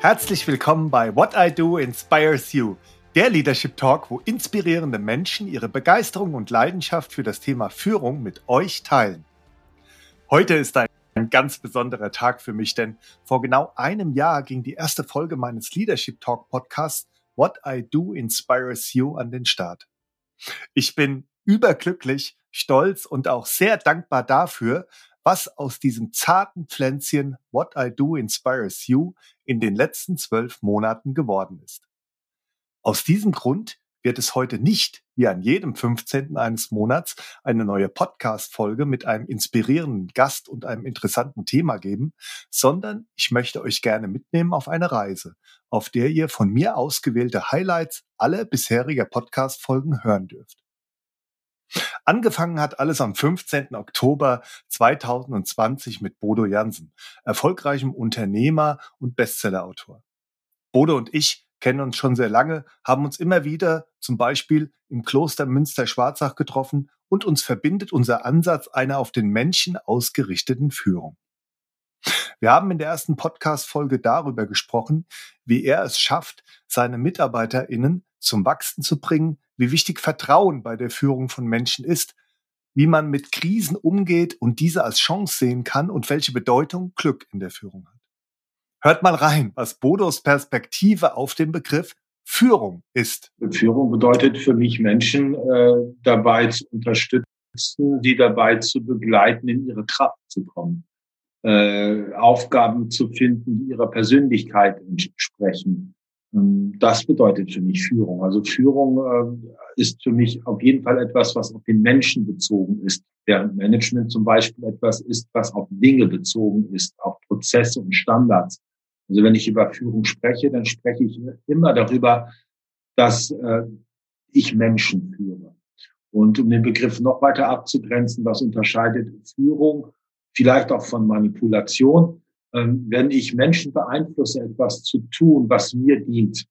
Herzlich willkommen bei What I Do Inspires You, der Leadership Talk, wo inspirierende Menschen ihre Begeisterung und Leidenschaft für das Thema Führung mit euch teilen. Heute ist ein ganz besonderer Tag für mich, denn vor genau einem Jahr ging die erste Folge meines Leadership Talk Podcasts What I Do Inspires You an den Start. Ich bin überglücklich, stolz und auch sehr dankbar dafür, was aus diesem zarten Pflänzchen What I Do Inspires You in den letzten zwölf Monaten geworden ist. Aus diesem Grund wird es heute nicht wie an jedem 15. eines Monats eine neue Podcast-Folge mit einem inspirierenden Gast und einem interessanten Thema geben, sondern ich möchte euch gerne mitnehmen auf eine Reise, auf der ihr von mir ausgewählte Highlights aller bisheriger Podcast-Folgen hören dürft. Angefangen hat alles am 15. Oktober 2020 mit Bodo Jansen, erfolgreichem Unternehmer und Bestsellerautor. Bodo und ich kennen uns schon sehr lange, haben uns immer wieder zum Beispiel im Kloster Münster-Schwarzach getroffen und uns verbindet unser Ansatz einer auf den Menschen ausgerichteten Führung. Wir haben in der ersten Podcast-Folge darüber gesprochen, wie er es schafft, seine MitarbeiterInnen zum Wachsen zu bringen, wie wichtig Vertrauen bei der Führung von Menschen ist, wie man mit Krisen umgeht und diese als Chance sehen kann und welche Bedeutung Glück in der Führung hat. Hört mal rein, was Bodos Perspektive auf den Begriff Führung ist. Führung bedeutet für mich Menschen äh, dabei zu unterstützen, sie dabei zu begleiten, in ihre Kraft zu kommen, äh, Aufgaben zu finden, die ihrer Persönlichkeit entsprechen, das bedeutet für mich Führung. Also Führung äh, ist für mich auf jeden Fall etwas, was auf den Menschen bezogen ist, während Management zum Beispiel etwas ist, was auf Dinge bezogen ist, auf Prozesse und Standards. Also wenn ich über Führung spreche, dann spreche ich immer darüber, dass äh, ich Menschen führe. Und um den Begriff noch weiter abzugrenzen, was unterscheidet Führung vielleicht auch von Manipulation, ähm, wenn ich Menschen beeinflusse, etwas zu tun, was mir dient,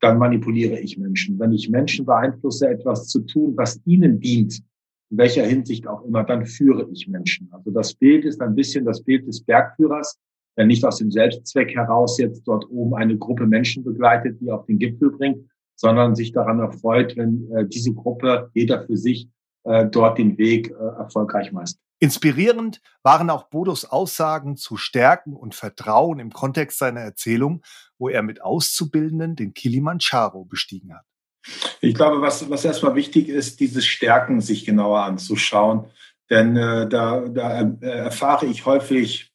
dann manipuliere ich Menschen. Wenn ich Menschen beeinflusse, etwas zu tun, was ihnen dient, in welcher Hinsicht auch immer, dann führe ich Menschen. Also das Bild ist ein bisschen das Bild des Bergführers, der nicht aus dem Selbstzweck heraus jetzt dort oben eine Gruppe Menschen begleitet, die auf den Gipfel bringt, sondern sich daran erfreut, wenn äh, diese Gruppe, jeder für sich, äh, dort den Weg äh, erfolgreich meistert. Inspirierend waren auch Bodos Aussagen zu Stärken und Vertrauen im Kontext seiner Erzählung, wo er mit Auszubildenden den Kilimanjaro bestiegen hat. Ich glaube, was, was erstmal wichtig ist, diese Stärken sich genauer anzuschauen. Denn äh, da, da äh, erfahre ich häufig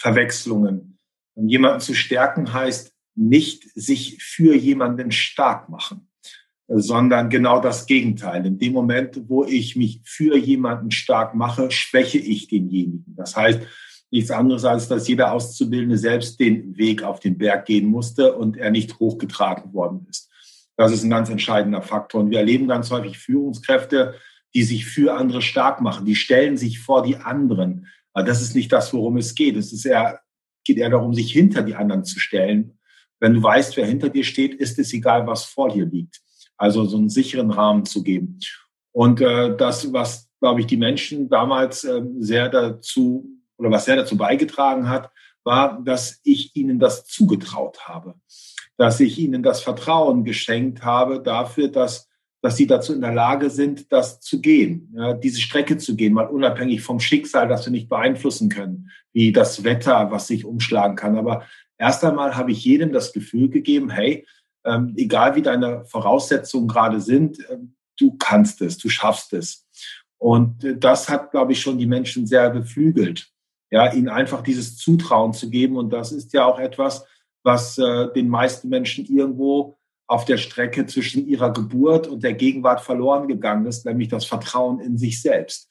Verwechslungen. Jemanden zu stärken heißt nicht sich für jemanden stark machen sondern genau das Gegenteil. In dem Moment, wo ich mich für jemanden stark mache, schwäche ich denjenigen. Das heißt, nichts anderes als, dass jeder Auszubildende selbst den Weg auf den Berg gehen musste und er nicht hochgetragen worden ist. Das ist ein ganz entscheidender Faktor. Und wir erleben ganz häufig Führungskräfte, die sich für andere stark machen. Die stellen sich vor die anderen. Aber das ist nicht das, worum es geht. Es ist eher, geht eher darum, sich hinter die anderen zu stellen. Wenn du weißt, wer hinter dir steht, ist es egal, was vor dir liegt also so einen sicheren Rahmen zu geben. Und äh, das, was, glaube ich, die Menschen damals äh, sehr dazu oder was sehr dazu beigetragen hat, war, dass ich ihnen das zugetraut habe, dass ich ihnen das Vertrauen geschenkt habe dafür, dass dass sie dazu in der Lage sind, das zu gehen, ja, diese Strecke zu gehen, mal unabhängig vom Schicksal, das wir nicht beeinflussen können, wie das Wetter, was sich umschlagen kann. Aber erst einmal habe ich jedem das Gefühl gegeben, hey, ähm, egal wie deine Voraussetzungen gerade sind, äh, du kannst es, du schaffst es. Und äh, das hat, glaube ich, schon die Menschen sehr beflügelt, ja, ihnen einfach dieses Zutrauen zu geben. Und das ist ja auch etwas, was äh, den meisten Menschen irgendwo auf der Strecke zwischen ihrer Geburt und der Gegenwart verloren gegangen ist, nämlich das Vertrauen in sich selbst.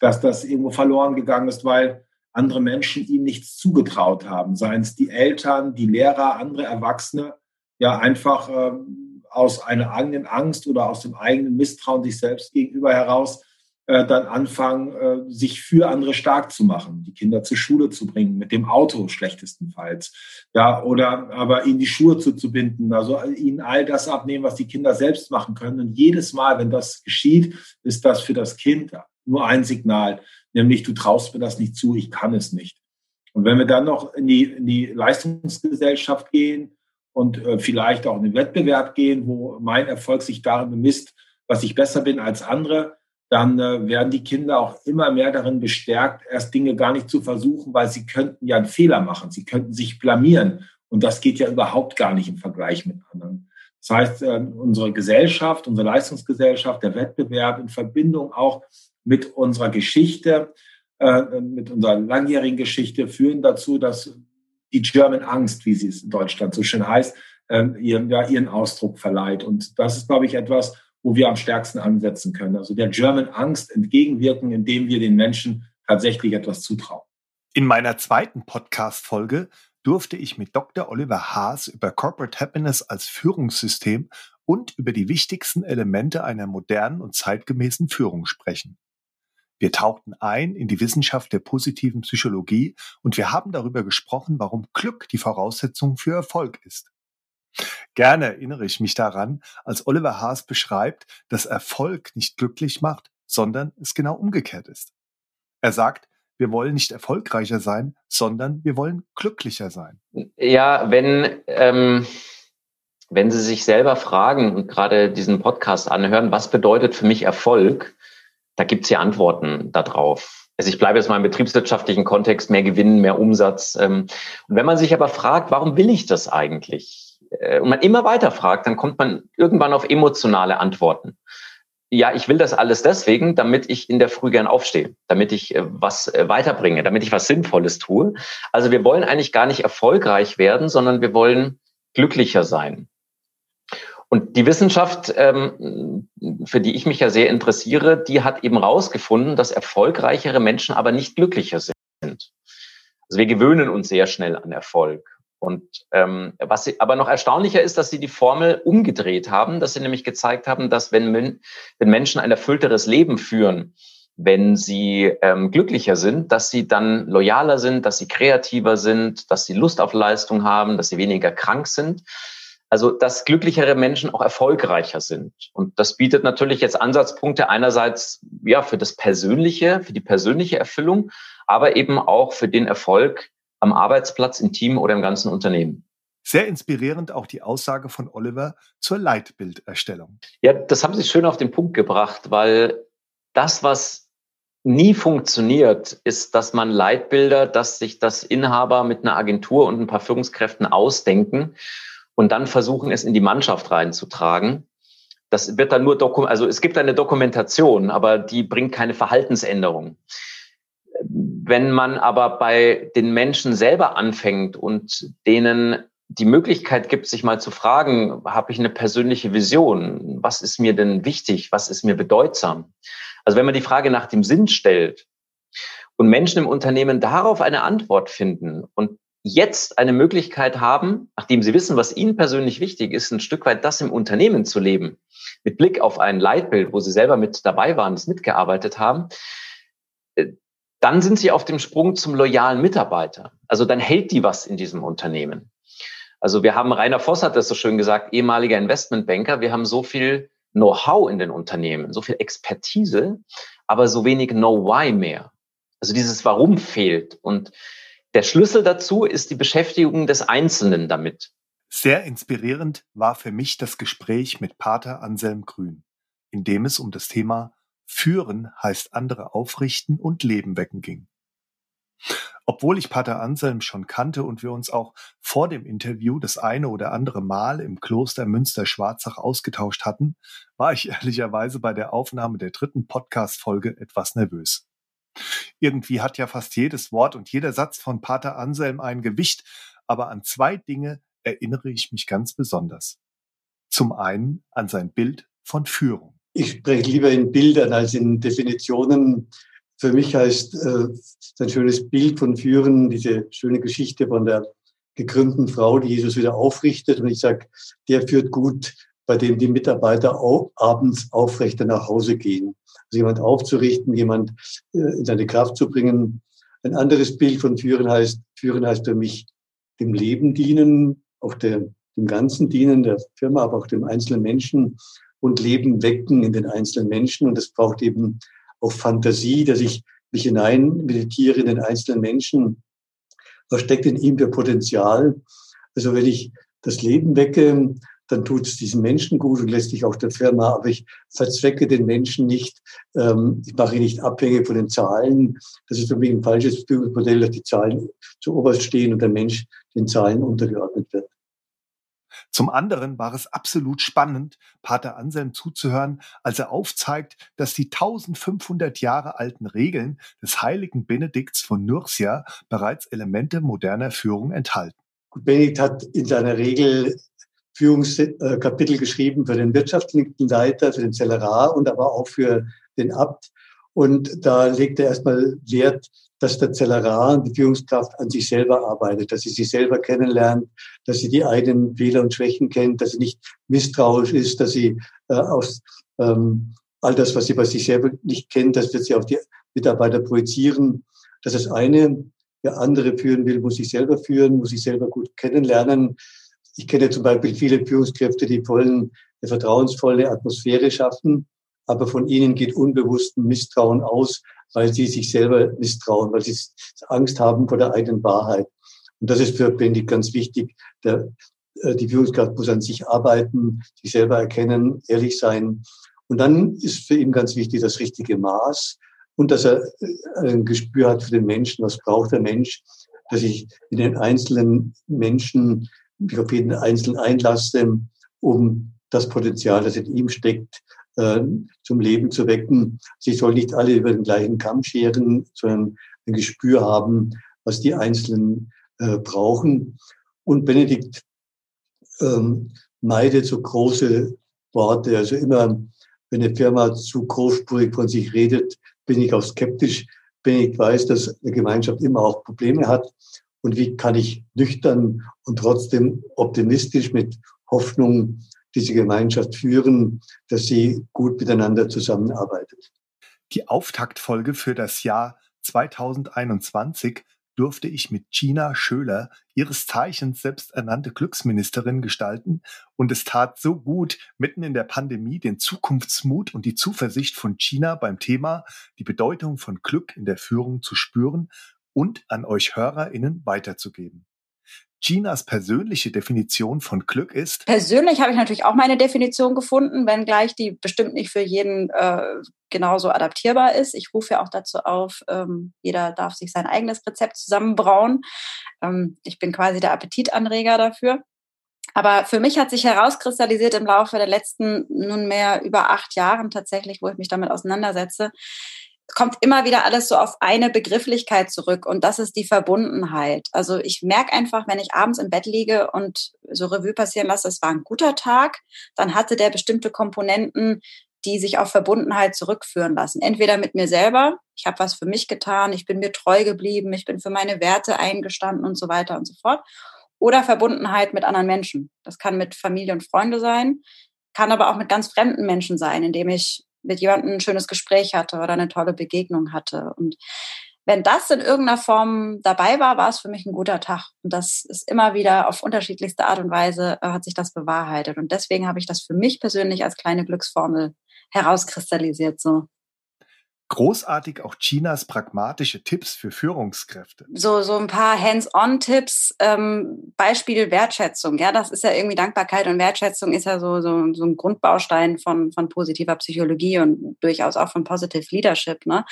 Dass das irgendwo verloren gegangen ist, weil andere Menschen ihm nichts zugetraut haben, seien es die Eltern, die Lehrer, andere Erwachsene, ja einfach ähm, aus einer eigenen Angst oder aus dem eigenen Misstrauen sich selbst gegenüber heraus äh, dann anfangen, äh, sich für andere stark zu machen, die Kinder zur Schule zu bringen, mit dem Auto schlechtestenfalls, ja, oder aber ihnen die Schuhe zuzubinden, also ihnen all das abnehmen, was die Kinder selbst machen können. Und jedes Mal, wenn das geschieht, ist das für das Kind nur ein Signal, nämlich du traust mir das nicht zu, ich kann es nicht. Und wenn wir dann noch in die, in die Leistungsgesellschaft gehen, und äh, vielleicht auch in den Wettbewerb gehen, wo mein Erfolg sich darin bemisst, was ich besser bin als andere, dann äh, werden die Kinder auch immer mehr darin bestärkt, erst Dinge gar nicht zu versuchen, weil sie könnten ja einen Fehler machen, sie könnten sich blamieren. Und das geht ja überhaupt gar nicht im Vergleich mit anderen. Das heißt, äh, unsere Gesellschaft, unsere Leistungsgesellschaft, der Wettbewerb in Verbindung auch mit unserer Geschichte, äh, mit unserer langjährigen Geschichte führen dazu, dass die German Angst, wie sie es in Deutschland so schön heißt, ähm, ihren, ja, ihren Ausdruck verleiht. Und das ist, glaube ich, etwas, wo wir am stärksten ansetzen können. Also der German Angst entgegenwirken, indem wir den Menschen tatsächlich etwas zutrauen. In meiner zweiten Podcast-Folge durfte ich mit Dr. Oliver Haas über Corporate Happiness als Führungssystem und über die wichtigsten Elemente einer modernen und zeitgemäßen Führung sprechen. Wir tauchten ein in die Wissenschaft der positiven Psychologie und wir haben darüber gesprochen, warum Glück die Voraussetzung für Erfolg ist. Gerne erinnere ich mich daran, als Oliver Haas beschreibt, dass Erfolg nicht glücklich macht, sondern es genau umgekehrt ist. Er sagt, wir wollen nicht erfolgreicher sein, sondern wir wollen glücklicher sein. Ja, wenn, ähm, wenn Sie sich selber fragen und gerade diesen Podcast anhören, was bedeutet für mich Erfolg, da gibt es ja Antworten darauf. Also ich bleibe jetzt mal im betriebswirtschaftlichen Kontext, mehr Gewinn, mehr Umsatz. Ähm, und wenn man sich aber fragt, warum will ich das eigentlich? Äh, und man immer weiter fragt, dann kommt man irgendwann auf emotionale Antworten. Ja, ich will das alles deswegen, damit ich in der Früh gern aufstehe, damit ich äh, was äh, weiterbringe, damit ich was Sinnvolles tue. Also wir wollen eigentlich gar nicht erfolgreich werden, sondern wir wollen glücklicher sein. Und die Wissenschaft, ähm, für die ich mich ja sehr interessiere, die hat eben rausgefunden, dass erfolgreichere Menschen aber nicht glücklicher sind. Also wir gewöhnen uns sehr schnell an Erfolg. Und ähm, was sie, aber noch erstaunlicher ist, dass sie die Formel umgedreht haben, dass sie nämlich gezeigt haben, dass wenn, wenn Menschen ein erfüllteres Leben führen, wenn sie ähm, glücklicher sind, dass sie dann loyaler sind, dass sie kreativer sind, dass sie Lust auf Leistung haben, dass sie weniger krank sind also, dass glücklichere Menschen auch erfolgreicher sind. Und das bietet natürlich jetzt Ansatzpunkte einerseits, ja, für das Persönliche, für die persönliche Erfüllung, aber eben auch für den Erfolg am Arbeitsplatz, im Team oder im ganzen Unternehmen. Sehr inspirierend auch die Aussage von Oliver zur Leitbilderstellung. Ja, das haben Sie schön auf den Punkt gebracht, weil das, was nie funktioniert, ist, dass man Leitbilder, dass sich das Inhaber mit einer Agentur und ein paar Führungskräften ausdenken und dann versuchen, es in die Mannschaft reinzutragen. Das wird dann nur dokument, also es gibt eine Dokumentation, aber die bringt keine Verhaltensänderung. Wenn man aber bei den Menschen selber anfängt und denen die Möglichkeit gibt, sich mal zu fragen, habe ich eine persönliche Vision? Was ist mir denn wichtig? Was ist mir bedeutsam? Also wenn man die Frage nach dem Sinn stellt und Menschen im Unternehmen darauf eine Antwort finden und jetzt eine Möglichkeit haben, nachdem sie wissen, was ihnen persönlich wichtig ist, ein Stück weit das im Unternehmen zu leben, mit Blick auf ein Leitbild, wo sie selber mit dabei waren, das mitgearbeitet haben, äh, dann sind sie auf dem Sprung zum loyalen Mitarbeiter. Also dann hält die was in diesem Unternehmen. Also wir haben, Rainer Voss hat das so schön gesagt, ehemaliger Investmentbanker, wir haben so viel Know-how in den Unternehmen, so viel Expertise, aber so wenig Know-why mehr. Also dieses Warum fehlt. Und der Schlüssel dazu ist die Beschäftigung des Einzelnen damit. Sehr inspirierend war für mich das Gespräch mit Pater Anselm Grün, in dem es um das Thema Führen heißt andere aufrichten und Leben wecken ging. Obwohl ich Pater Anselm schon kannte und wir uns auch vor dem Interview das eine oder andere Mal im Kloster Münster-Schwarzach ausgetauscht hatten, war ich ehrlicherweise bei der Aufnahme der dritten Podcast-Folge etwas nervös. Irgendwie hat ja fast jedes Wort und jeder Satz von Pater Anselm ein Gewicht, aber an zwei Dinge erinnere ich mich ganz besonders. Zum einen an sein Bild von Führung. Ich spreche lieber in Bildern als in Definitionen. Für mich heißt äh, ein schönes Bild von Führen diese schöne Geschichte von der gekrümmten Frau, die Jesus wieder aufrichtet. Und ich sage, der führt gut, bei dem die Mitarbeiter auch abends aufrechter nach Hause gehen. Also jemand aufzurichten, jemand äh, in seine Kraft zu bringen. Ein anderes Bild von Führen heißt, Führen heißt für mich dem Leben dienen, auch der, dem Ganzen dienen, der Firma, aber auch dem einzelnen Menschen und Leben wecken in den einzelnen Menschen. Und das braucht eben auch Fantasie, dass ich mich hinein meditiere in den einzelnen Menschen. Was steckt in ihm für Potenzial? Also wenn ich das Leben wecke, dann tut es diesen Menschen gut und lässt sich auch der Firma, aber ich verzwecke den Menschen nicht, ähm, ich mache ihn nicht abhängig von den Zahlen. Das ist für mich ein falsches Führungsmodell, dass die Zahlen zu oberst stehen und der Mensch den Zahlen untergeordnet wird. Zum anderen war es absolut spannend, Pater Anselm zuzuhören, als er aufzeigt, dass die 1500 Jahre alten Regeln des heiligen Benedikts von Nursia bereits Elemente moderner Führung enthalten. Benedikt hat in seiner Regel Führungskapitel geschrieben für den wirtschaftlichen Leiter, für den Zellerar und aber auch für den Abt. Und da legt er erstmal Wert, dass der Zellerar, die Führungskraft an sich selber arbeitet, dass sie sich selber kennenlernt, dass sie die eigenen Fehler und Schwächen kennt, dass sie nicht misstrauisch ist, dass sie äh, aus ähm, all das, was sie bei sich selber nicht kennt, das wird sie auf die Mitarbeiter projizieren. Das ist eine. Wer andere führen will, muss sich selber führen, muss sich selber gut kennenlernen. Ich kenne zum Beispiel viele Führungskräfte, die wollen eine vertrauensvolle Atmosphäre schaffen, aber von ihnen geht unbewussten Misstrauen aus, weil sie sich selber misstrauen, weil sie Angst haben vor der eigenen Wahrheit. Und das ist für Bendig ganz wichtig. Der, äh, die Führungskraft muss an sich arbeiten, sich selber erkennen, ehrlich sein. Und dann ist für ihn ganz wichtig das richtige Maß und dass er äh, ein Gespür hat für den Menschen, was braucht der Mensch, dass ich in den einzelnen Menschen mich auf jeden Einzelnen einlasse, um das Potenzial, das in ihm steckt, äh, zum Leben zu wecken. Sie soll nicht alle über den gleichen Kamm scheren, sondern ein Gespür haben, was die Einzelnen äh, brauchen. Und Benedikt ähm, meidet so große Worte. Also immer, wenn eine Firma zu großspurig von sich redet, bin ich auch skeptisch. Benedikt weiß, dass eine Gemeinschaft immer auch Probleme hat. Und wie kann ich nüchtern und trotzdem optimistisch mit Hoffnung diese Gemeinschaft führen, dass sie gut miteinander zusammenarbeitet. Die Auftaktfolge für das Jahr 2021 durfte ich mit Gina Schöler, ihres Zeichens selbsternannte Glücksministerin, gestalten und es tat so gut, mitten in der Pandemie den Zukunftsmut und die Zuversicht von Gina beim Thema die Bedeutung von Glück in der Führung zu spüren und an euch HörerInnen weiterzugeben. Ginas persönliche Definition von Glück ist? Persönlich habe ich natürlich auch meine Definition gefunden, wenngleich die bestimmt nicht für jeden äh, genauso adaptierbar ist. Ich rufe ja auch dazu auf, ähm, jeder darf sich sein eigenes Rezept zusammenbrauen. Ähm, ich bin quasi der Appetitanreger dafür. Aber für mich hat sich herauskristallisiert im Laufe der letzten nunmehr über acht Jahren tatsächlich, wo ich mich damit auseinandersetze, kommt immer wieder alles so auf eine Begrifflichkeit zurück und das ist die Verbundenheit. Also ich merke einfach, wenn ich abends im Bett liege und so Revue passieren lasse, es war ein guter Tag, dann hatte der bestimmte Komponenten, die sich auf Verbundenheit zurückführen lassen. Entweder mit mir selber, ich habe was für mich getan, ich bin mir treu geblieben, ich bin für meine Werte eingestanden und so weiter und so fort. Oder Verbundenheit mit anderen Menschen. Das kann mit Familie und Freunde sein, kann aber auch mit ganz fremden Menschen sein, indem ich mit jemandem ein schönes Gespräch hatte oder eine tolle Begegnung hatte. Und wenn das in irgendeiner Form dabei war, war es für mich ein guter Tag. Und das ist immer wieder auf unterschiedlichste Art und Weise äh, hat sich das bewahrheitet. Und deswegen habe ich das für mich persönlich als kleine Glücksformel herauskristallisiert so großartig auch Chinas pragmatische Tipps für Führungskräfte. So, so ein paar Hands-on-Tipps, ähm, Beispiel Wertschätzung. Ja, das ist ja irgendwie Dankbarkeit und Wertschätzung ist ja so, so, so ein Grundbaustein von, von positiver Psychologie und durchaus auch von Positive Leadership. Ne?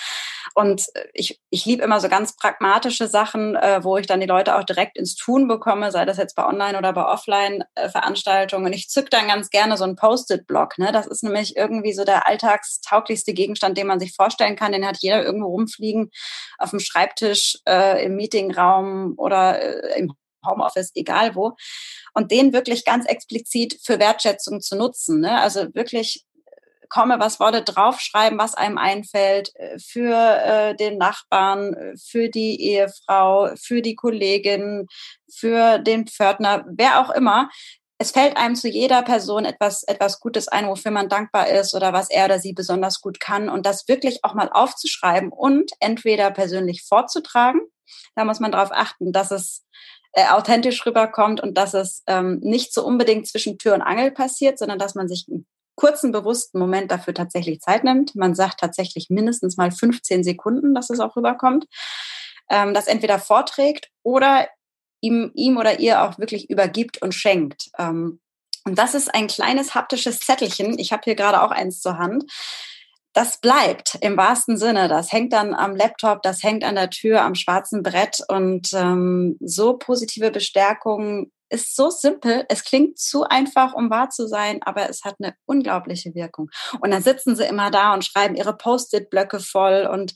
Und ich, ich liebe immer so ganz pragmatische Sachen, äh, wo ich dann die Leute auch direkt ins Tun bekomme, sei das jetzt bei Online- oder bei Offline-Veranstaltungen. ich zück dann ganz gerne so einen Post-it-Block. Ne? Das ist nämlich irgendwie so der alltagstauglichste Gegenstand, den man sich vorstellt vorstellen kann, den hat jeder irgendwo rumfliegen, auf dem Schreibtisch, äh, im Meetingraum oder äh, im Homeoffice, egal wo. Und den wirklich ganz explizit für Wertschätzung zu nutzen. Ne? Also wirklich äh, komme, was wolle, draufschreiben, was einem einfällt, äh, für äh, den Nachbarn, für die Ehefrau, für die Kollegin, für den Pförtner, wer auch immer, es fällt einem zu jeder Person etwas, etwas Gutes ein, wofür man dankbar ist oder was er oder sie besonders gut kann und das wirklich auch mal aufzuschreiben und entweder persönlich vorzutragen. Da muss man darauf achten, dass es äh, authentisch rüberkommt und dass es ähm, nicht so unbedingt zwischen Tür und Angel passiert, sondern dass man sich einen kurzen, bewussten Moment dafür tatsächlich Zeit nimmt. Man sagt tatsächlich mindestens mal 15 Sekunden, dass es auch rüberkommt. Ähm, das entweder vorträgt oder ihm, ihm oder ihr auch wirklich übergibt und schenkt. Ähm, und das ist ein kleines haptisches Zettelchen. Ich habe hier gerade auch eins zur Hand. Das bleibt im wahrsten Sinne. Das hängt dann am Laptop, das hängt an der Tür, am schwarzen Brett. Und ähm, so positive Bestärkung ist so simpel. Es klingt zu einfach, um wahr zu sein, aber es hat eine unglaubliche Wirkung. Und dann sitzen sie immer da und schreiben ihre Post-it-Blöcke voll und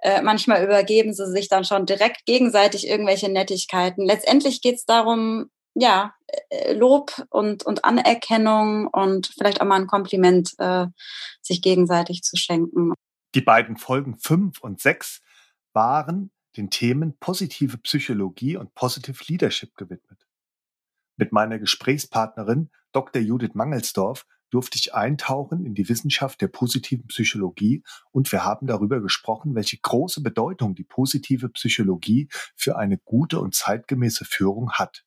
äh, manchmal übergeben sie sich dann schon direkt gegenseitig irgendwelche Nettigkeiten. Letztendlich geht es darum, ja, äh, Lob und, und Anerkennung und vielleicht auch mal ein Kompliment äh, sich gegenseitig zu schenken. Die beiden Folgen 5 und 6 waren den Themen positive Psychologie und Positive Leadership gewidmet. Mit meiner Gesprächspartnerin Dr. Judith Mangelsdorf durfte ich eintauchen in die Wissenschaft der positiven Psychologie und wir haben darüber gesprochen, welche große Bedeutung die positive Psychologie für eine gute und zeitgemäße Führung hat.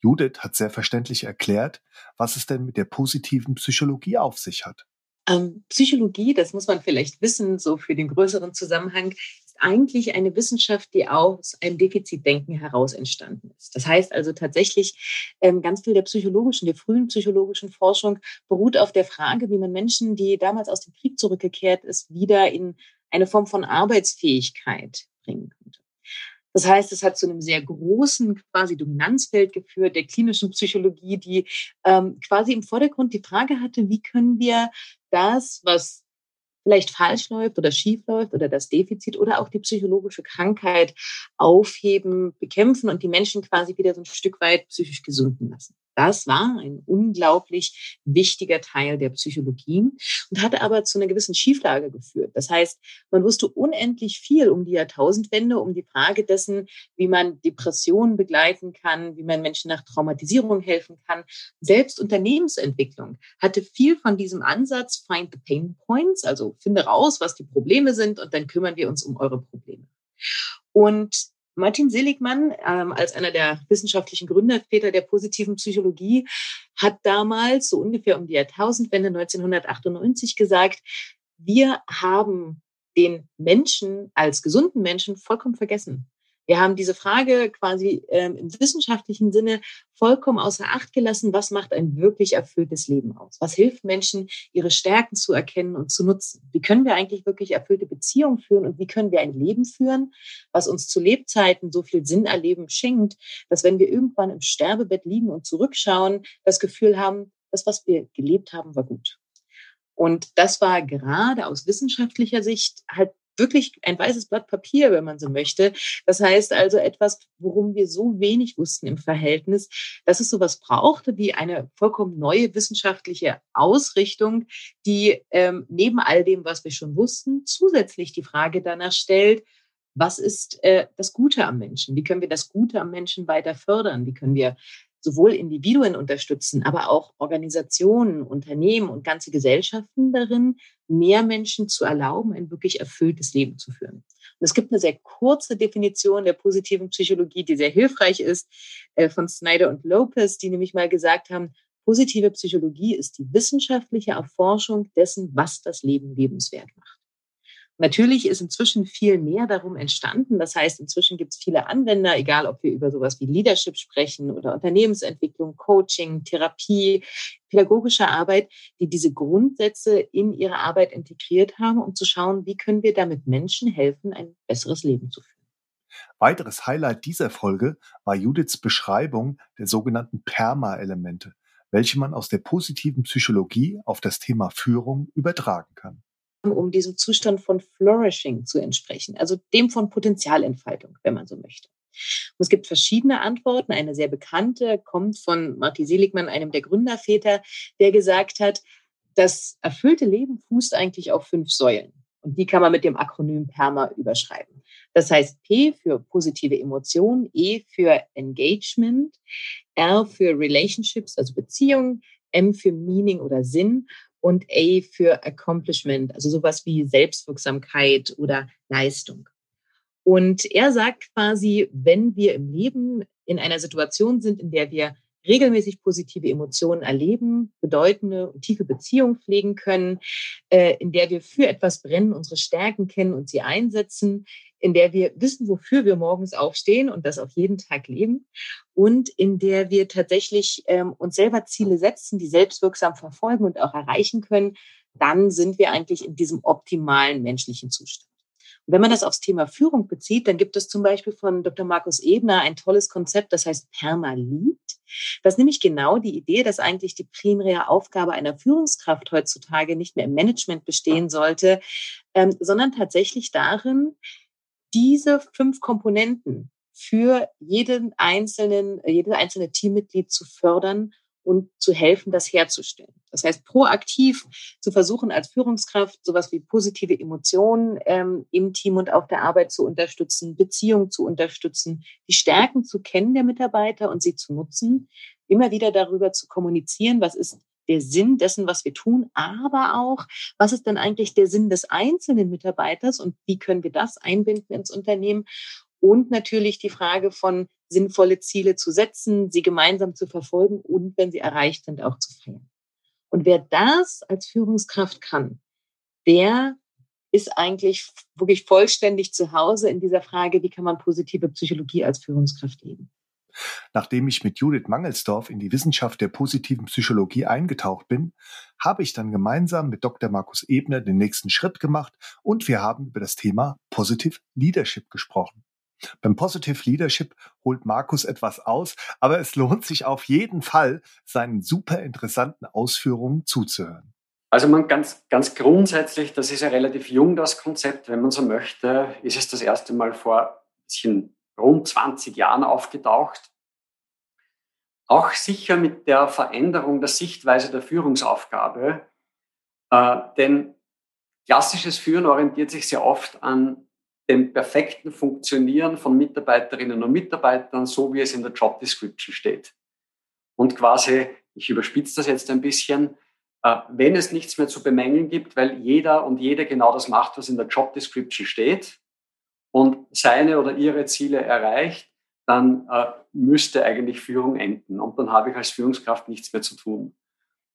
Judith hat sehr verständlich erklärt, was es denn mit der positiven Psychologie auf sich hat. Ähm, Psychologie, das muss man vielleicht wissen, so für den größeren Zusammenhang, eigentlich eine Wissenschaft, die aus einem Defizitdenken heraus entstanden ist. Das heißt also tatsächlich, ähm, ganz viel der psychologischen, der frühen psychologischen Forschung beruht auf der Frage, wie man Menschen, die damals aus dem Krieg zurückgekehrt ist, wieder in eine Form von Arbeitsfähigkeit bringen könnte. Das heißt, es hat zu einem sehr großen quasi Dominanzfeld geführt der klinischen Psychologie, die ähm, quasi im Vordergrund die Frage hatte, wie können wir das, was vielleicht falsch läuft oder schief läuft oder das Defizit oder auch die psychologische Krankheit aufheben, bekämpfen und die Menschen quasi wieder so ein Stück weit psychisch gesunden lassen. Das war ein unglaublich wichtiger Teil der Psychologie und hatte aber zu einer gewissen Schieflage geführt. Das heißt, man wusste unendlich viel um die Jahrtausendwende, um die Frage dessen, wie man Depressionen begleiten kann, wie man Menschen nach Traumatisierung helfen kann. Selbst Unternehmensentwicklung hatte viel von diesem Ansatz, find the pain points, also finde raus, was die Probleme sind und dann kümmern wir uns um eure Probleme. Und Martin Seligmann, ähm, als einer der wissenschaftlichen Gründerväter der positiven Psychologie, hat damals, so ungefähr um die Jahrtausendwende 1998, gesagt, wir haben den Menschen als gesunden Menschen vollkommen vergessen. Wir haben diese Frage quasi ähm, im wissenschaftlichen Sinne vollkommen außer Acht gelassen. Was macht ein wirklich erfülltes Leben aus? Was hilft Menschen, ihre Stärken zu erkennen und zu nutzen? Wie können wir eigentlich wirklich erfüllte Beziehungen führen und wie können wir ein Leben führen, was uns zu Lebzeiten so viel Sinn erleben schenkt, dass wenn wir irgendwann im Sterbebett liegen und zurückschauen, das Gefühl haben, das, was wir gelebt haben, war gut. Und das war gerade aus wissenschaftlicher Sicht halt wirklich ein weißes Blatt Papier, wenn man so möchte. Das heißt also etwas, worum wir so wenig wussten im Verhältnis, dass es sowas brauchte wie eine vollkommen neue wissenschaftliche Ausrichtung, die ähm, neben all dem, was wir schon wussten, zusätzlich die Frage danach stellt, was ist äh, das Gute am Menschen? Wie können wir das Gute am Menschen weiter fördern? Wie können wir sowohl Individuen unterstützen, aber auch Organisationen, Unternehmen und ganze Gesellschaften darin, mehr Menschen zu erlauben, ein wirklich erfülltes Leben zu führen. Und es gibt eine sehr kurze Definition der positiven Psychologie, die sehr hilfreich ist, äh, von Snyder und Lopez, die nämlich mal gesagt haben, positive Psychologie ist die wissenschaftliche Erforschung dessen, was das Leben lebenswert macht. Natürlich ist inzwischen viel mehr darum entstanden. Das heißt, inzwischen gibt es viele Anwender, egal ob wir über sowas wie Leadership sprechen oder Unternehmensentwicklung, Coaching, Therapie, pädagogische Arbeit, die diese Grundsätze in ihre Arbeit integriert haben, um zu schauen, wie können wir damit Menschen helfen, ein besseres Leben zu führen. Weiteres Highlight dieser Folge war Judiths Beschreibung der sogenannten PERMA-Elemente, welche man aus der positiven Psychologie auf das Thema Führung übertragen kann um diesem Zustand von Flourishing zu entsprechen, also dem von Potenzialentfaltung, wenn man so möchte. Und es gibt verschiedene Antworten. Eine sehr bekannte kommt von Martin Seligmann, einem der Gründerväter, der gesagt hat, das erfüllte Leben fußt eigentlich auf fünf Säulen. Und die kann man mit dem Akronym PERMA überschreiben. Das heißt P für positive Emotionen, E für Engagement, R für Relationships, also Beziehungen, M für Meaning oder Sinn und A für Accomplishment, also sowas wie Selbstwirksamkeit oder Leistung. Und er sagt quasi, wenn wir im Leben in einer Situation sind, in der wir regelmäßig positive Emotionen erleben, bedeutende und tiefe Beziehungen pflegen können, äh, in der wir für etwas brennen, unsere Stärken kennen und sie einsetzen, in der wir wissen, wofür wir morgens aufstehen und das auch jeden Tag leben und in der wir tatsächlich ähm, uns selber Ziele setzen, die selbstwirksam verfolgen und auch erreichen können, dann sind wir eigentlich in diesem optimalen menschlichen Zustand. Und wenn man das aufs Thema Führung bezieht, dann gibt es zum Beispiel von Dr. Markus Ebner ein tolles Konzept, das heißt Permalit. Das ist nämlich genau die Idee, dass eigentlich die primäre Aufgabe einer Führungskraft heutzutage nicht mehr im Management bestehen sollte, ähm, sondern tatsächlich darin, diese fünf Komponenten für jeden einzelnen, jedes einzelne Teammitglied zu fördern und zu helfen, das herzustellen. Das heißt, proaktiv zu versuchen, als Führungskraft sowas wie positive Emotionen ähm, im Team und auf der Arbeit zu unterstützen, Beziehungen zu unterstützen, die Stärken zu kennen der Mitarbeiter und sie zu nutzen, immer wieder darüber zu kommunizieren, was ist der Sinn dessen, was wir tun, aber auch, was ist denn eigentlich der Sinn des einzelnen Mitarbeiters und wie können wir das einbinden ins Unternehmen und natürlich die Frage von sinnvolle Ziele zu setzen, sie gemeinsam zu verfolgen und wenn sie erreicht sind, auch zu feiern. Und wer das als Führungskraft kann, der ist eigentlich wirklich vollständig zu Hause in dieser Frage, wie kann man positive Psychologie als Führungskraft leben. Nachdem ich mit Judith Mangelsdorf in die Wissenschaft der positiven Psychologie eingetaucht bin, habe ich dann gemeinsam mit Dr. Markus Ebner den nächsten Schritt gemacht und wir haben über das Thema Positive Leadership gesprochen. Beim Positive Leadership holt Markus etwas aus, aber es lohnt sich auf jeden Fall, seinen super interessanten Ausführungen zuzuhören. Also man ganz, ganz grundsätzlich, das ist ja relativ jung, das Konzept, wenn man so möchte, ist es das erste Mal vor ein bisschen rund 20 Jahren aufgetaucht. Auch sicher mit der Veränderung der Sichtweise der Führungsaufgabe, äh, denn klassisches Führen orientiert sich sehr oft an dem perfekten Funktionieren von Mitarbeiterinnen und Mitarbeitern, so wie es in der Job Description steht. Und quasi, ich überspitze das jetzt ein bisschen, äh, wenn es nichts mehr zu bemängeln gibt, weil jeder und jede genau das macht, was in der Job Description steht und seine oder ihre Ziele erreicht, dann äh, müsste eigentlich Führung enden. Und dann habe ich als Führungskraft nichts mehr zu tun.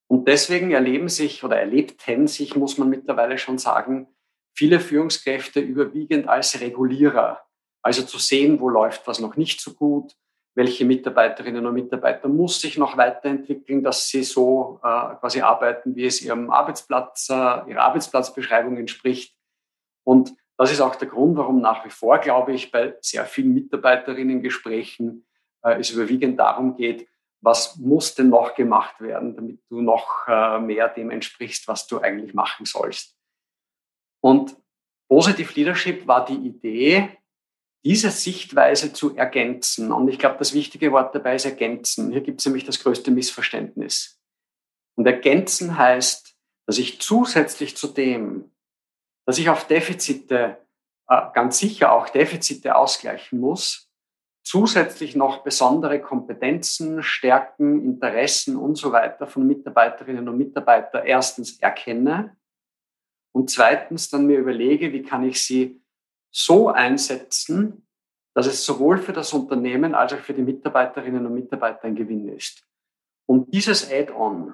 Und deswegen erleben sich oder erlebten sich, muss man mittlerweile schon sagen, viele Führungskräfte überwiegend als Regulierer. Also zu sehen, wo läuft was noch nicht so gut, welche Mitarbeiterinnen und Mitarbeiter muss sich noch weiterentwickeln, dass sie so äh, quasi arbeiten, wie es ihrem Arbeitsplatz, äh, ihrer Arbeitsplatzbeschreibung entspricht. Und das ist auch der Grund, warum nach wie vor, glaube ich, bei sehr vielen Mitarbeiterinnen-Gesprächen äh, es überwiegend darum geht, was muss denn noch gemacht werden, damit du noch äh, mehr dem entsprichst, was du eigentlich machen sollst. Und Positive Leadership war die Idee, diese Sichtweise zu ergänzen. Und ich glaube, das wichtige Wort dabei ist ergänzen. Hier gibt es nämlich das größte Missverständnis. Und ergänzen heißt, dass ich zusätzlich zu dem, dass ich auf Defizite, äh, ganz sicher auch Defizite ausgleichen muss, zusätzlich noch besondere Kompetenzen, Stärken, Interessen und so weiter von Mitarbeiterinnen und Mitarbeitern erstens erkenne und zweitens dann mir überlege, wie kann ich sie so einsetzen, dass es sowohl für das Unternehmen als auch für die Mitarbeiterinnen und Mitarbeiter ein Gewinn ist. Und dieses Add-on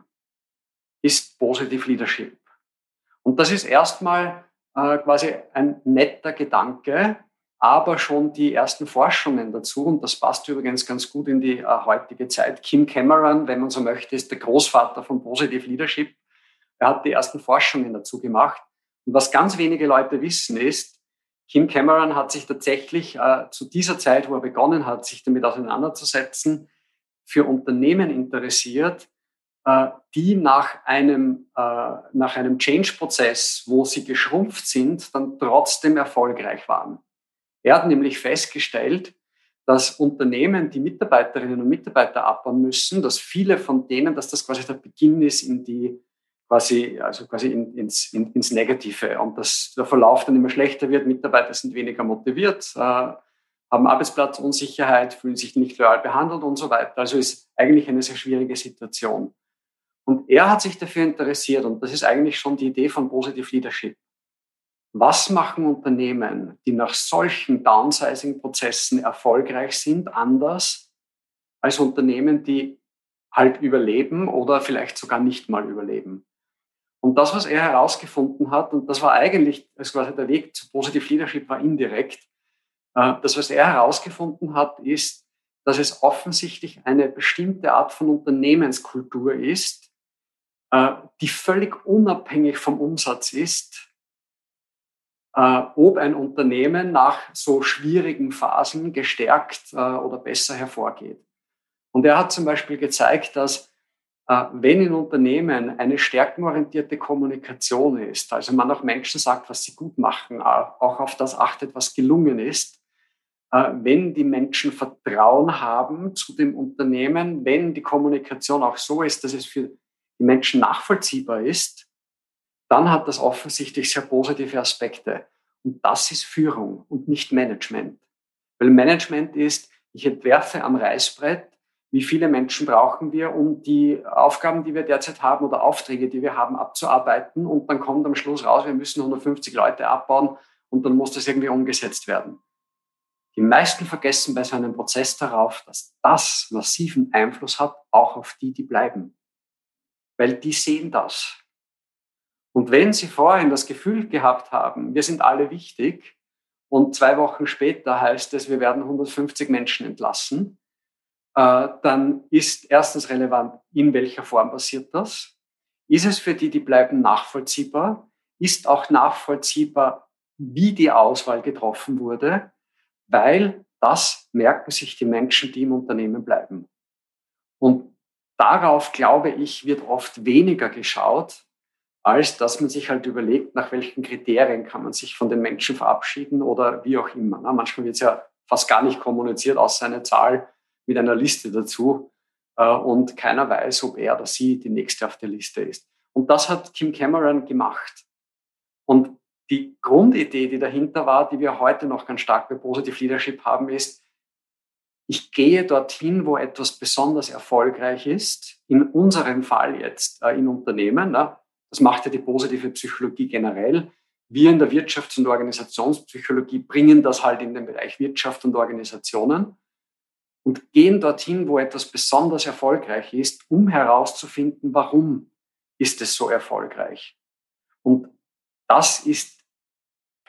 ist Positive Leadership. Und das ist erstmal äh, quasi ein netter Gedanke, aber schon die ersten Forschungen dazu, und das passt übrigens ganz gut in die äh, heutige Zeit. Kim Cameron, wenn man so möchte, ist der Großvater von Positive Leadership. Er hat die ersten Forschungen dazu gemacht. Und was ganz wenige Leute wissen ist, Kim Cameron hat sich tatsächlich äh, zu dieser Zeit, wo er begonnen hat, sich damit auseinanderzusetzen, für Unternehmen interessiert, die nach einem, äh, nach einem Change-Prozess, wo sie geschrumpft sind, dann trotzdem erfolgreich waren. Er hat nämlich festgestellt, dass Unternehmen die Mitarbeiterinnen und Mitarbeiter abbauen müssen, dass viele von denen, dass das quasi der Beginn ist in die quasi, also quasi in, ins, in, ins Negative und dass der Verlauf dann immer schlechter wird, Mitarbeiter sind weniger motiviert, äh, haben Arbeitsplatzunsicherheit, fühlen sich nicht loyal behandelt und so weiter. Also ist eigentlich eine sehr schwierige Situation. Und er hat sich dafür interessiert und das ist eigentlich schon die Idee von Positive Leadership. Was machen Unternehmen, die nach solchen Downsizing-Prozessen erfolgreich sind, anders als Unternehmen, die halt überleben oder vielleicht sogar nicht mal überleben? Und das, was er herausgefunden hat, und das war eigentlich, also quasi der Weg zu Positive Leadership war indirekt, Äh, das, was er herausgefunden hat, ist, dass es offensichtlich eine bestimmte Art von Unternehmenskultur ist, die völlig unabhängig vom Umsatz ist, äh, ob ein Unternehmen nach so schwierigen Phasen gestärkt oder besser hervorgeht. Und er hat zum Beispiel gezeigt, dass wenn in Unternehmen eine stärkenorientierte Kommunikation ist, also man auch Menschen sagt, was sie gut machen, auch auf das achtet, was gelungen ist, äh, wenn die Menschen Vertrauen haben zu dem Unternehmen, wenn die Kommunikation auch so ist, dass es für die Menschen nachvollziehbar ist, dann hat das offensichtlich sehr positive Aspekte. Und das ist Führung und nicht Management. Weil Management ist, ich entwerfe am Reißbrett, wie viele Menschen brauchen wir, um die Aufgaben, die wir derzeit haben oder Aufträge, die wir haben, abzuarbeiten. Und dann kommt am Schluss raus, wir müssen 150 Leute abbauen und dann muss das irgendwie umgesetzt werden. Die meisten vergessen bei so einem Prozess darauf, dass das massiven Einfluss hat, auch auf die, die bleiben. Weil die sehen das. Und wenn sie vorhin das Gefühl gehabt haben, wir sind alle wichtig, und zwei Wochen später heißt es, wir werden 150 Menschen entlassen, äh, dann ist erstens relevant, in welcher Form passiert das? Ist es für die, die bleiben, nachvollziehbar? Ist auch nachvollziehbar, wie die Auswahl getroffen wurde? weil das merken sich die Menschen, die im Unternehmen bleiben. Und darauf, glaube ich, wird oft weniger geschaut, als dass man sich halt überlegt, nach welchen Kriterien kann man sich von den Menschen verabschieden oder wie auch immer. manchmal wird es ja fast gar nicht kommuniziert, außer eine Zahl mit einer Liste dazu. Äh, und keiner weiß, ob er oder sie die nächste auf der Liste ist. Und das hat Kim Cameron gemacht. Und die Grundidee, die dahinter war, die wir heute noch ganz stark bei Positive Leadership haben, ist, ich gehe dorthin, wo etwas besonders erfolgreich ist. In unserem Fall jetzt äh, in Unternehmen. Ne? Das macht ja die positive Psychologie generell. Wir in der Wirtschafts- und Organisationspsychologie bringen das halt in den Bereich Wirtschaft und Organisationen und gehen dorthin, wo etwas besonders erfolgreich ist, um herauszufinden, warum ist es so erfolgreich. Und das ist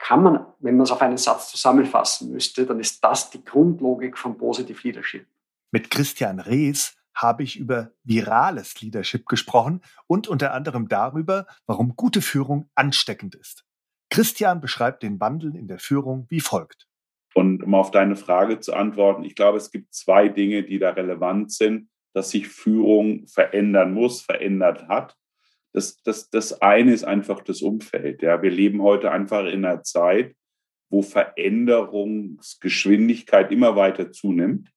kann man, wenn man es auf einen Satz zusammenfassen müsste, dann ist das die Grundlogik von Positive Leadership. Mit Christian Rees habe ich über virales Leadership gesprochen und unter anderem darüber, warum gute Führung ansteckend ist. Christian beschreibt den Wandel in der Führung wie folgt. Und um auf deine Frage zu antworten, ich glaube, es gibt zwei Dinge, die da relevant sind, dass sich Führung verändern muss, verändert hat. Das, das, das eine ist einfach das Umfeld. Ja. Wir leben heute einfach in einer Zeit, wo Veränderungsgeschwindigkeit immer weiter zunimmt.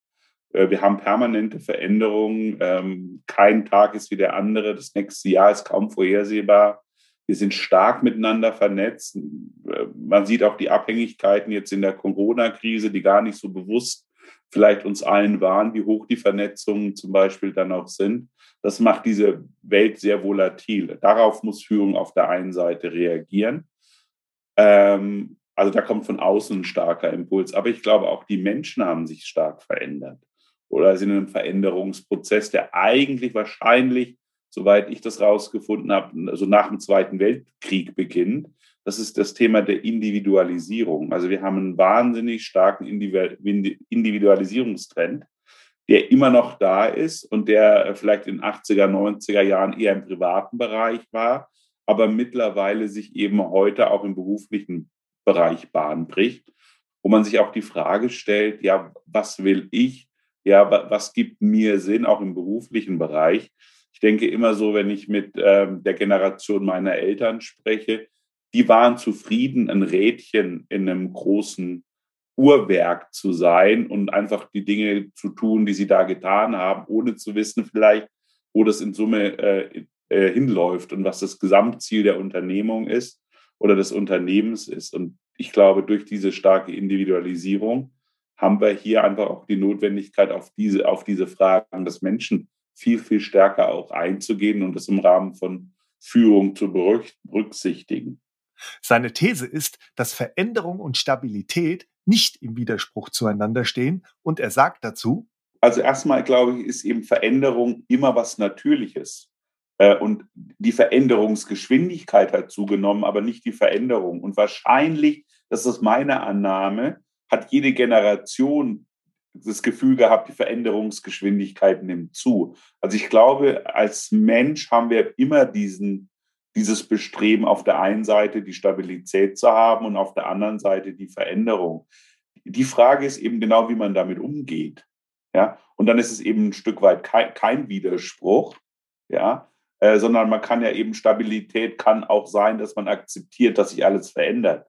Äh, wir haben permanente Veränderungen. Ähm, kein Tag ist wie der andere. Das nächste Jahr ist kaum vorhersehbar. Wir sind stark miteinander vernetzt. Äh, man sieht auch die Abhängigkeiten jetzt in der Corona-Krise, die gar nicht so bewusst vielleicht uns allen waren, wie hoch die Vernetzungen zum Beispiel dann auch sind. Das macht diese Welt sehr volatil. Darauf muss Führung auf der einen Seite reagieren. Ähm, also da kommt von außen ein starker Impuls. Aber ich glaube, auch die Menschen haben sich stark verändert oder sind in einem Veränderungsprozess, der eigentlich wahrscheinlich, soweit ich das rausgefunden habe, also nach dem Zweiten Weltkrieg beginnt. Das ist das Thema der Individualisierung. Also wir haben einen wahnsinnig starken Individualisierungstrend, der immer noch da ist und der vielleicht in 80er, 90er Jahren eher im privaten Bereich war, aber mittlerweile sich eben heute auch im beruflichen Bereich Bahn bricht, wo man sich auch die Frage stellt, ja, was will ich? Ja, was gibt mir Sinn auch im beruflichen Bereich? Ich denke immer so, wenn ich mit ähm, der Generation meiner Eltern spreche, die waren zufrieden, ein Rädchen in einem großen Uhrwerk zu sein und einfach die Dinge zu tun, die sie da getan haben, ohne zu wissen vielleicht, wo das in Summe äh, äh, hinläuft und was das Gesamtziel der Unternehmung ist oder des Unternehmens ist. Und ich glaube, durch diese starke Individualisierung haben wir hier einfach auch die Notwendigkeit, auf diese, auf diese Fragen des Menschen viel, viel stärker auch einzugehen und das im Rahmen von Führung zu berücksichtigen. Seine These ist, dass Veränderung und Stabilität nicht im Widerspruch zueinander stehen und er sagt dazu, also erstmal glaube ich, ist eben Veränderung immer was Natürliches. Äh, und die Veränderungsgeschwindigkeit hat zugenommen, aber nicht die Veränderung. Und wahrscheinlich, das ist meine Annahme, hat jede Generation das Gefühl gehabt, die Veränderungsgeschwindigkeit nimmt zu. Also ich glaube, als Mensch haben wir immer diesen, dieses Bestreben, auf der einen Seite die Stabilität zu haben und auf der anderen Seite die Veränderung. Die Frage ist eben genau, wie man damit umgeht. Ja, und dann ist es eben ein Stück weit kein, kein Widerspruch, ja, äh, sondern man kann ja eben Stabilität kann auch sein, dass man akzeptiert, dass sich alles verändert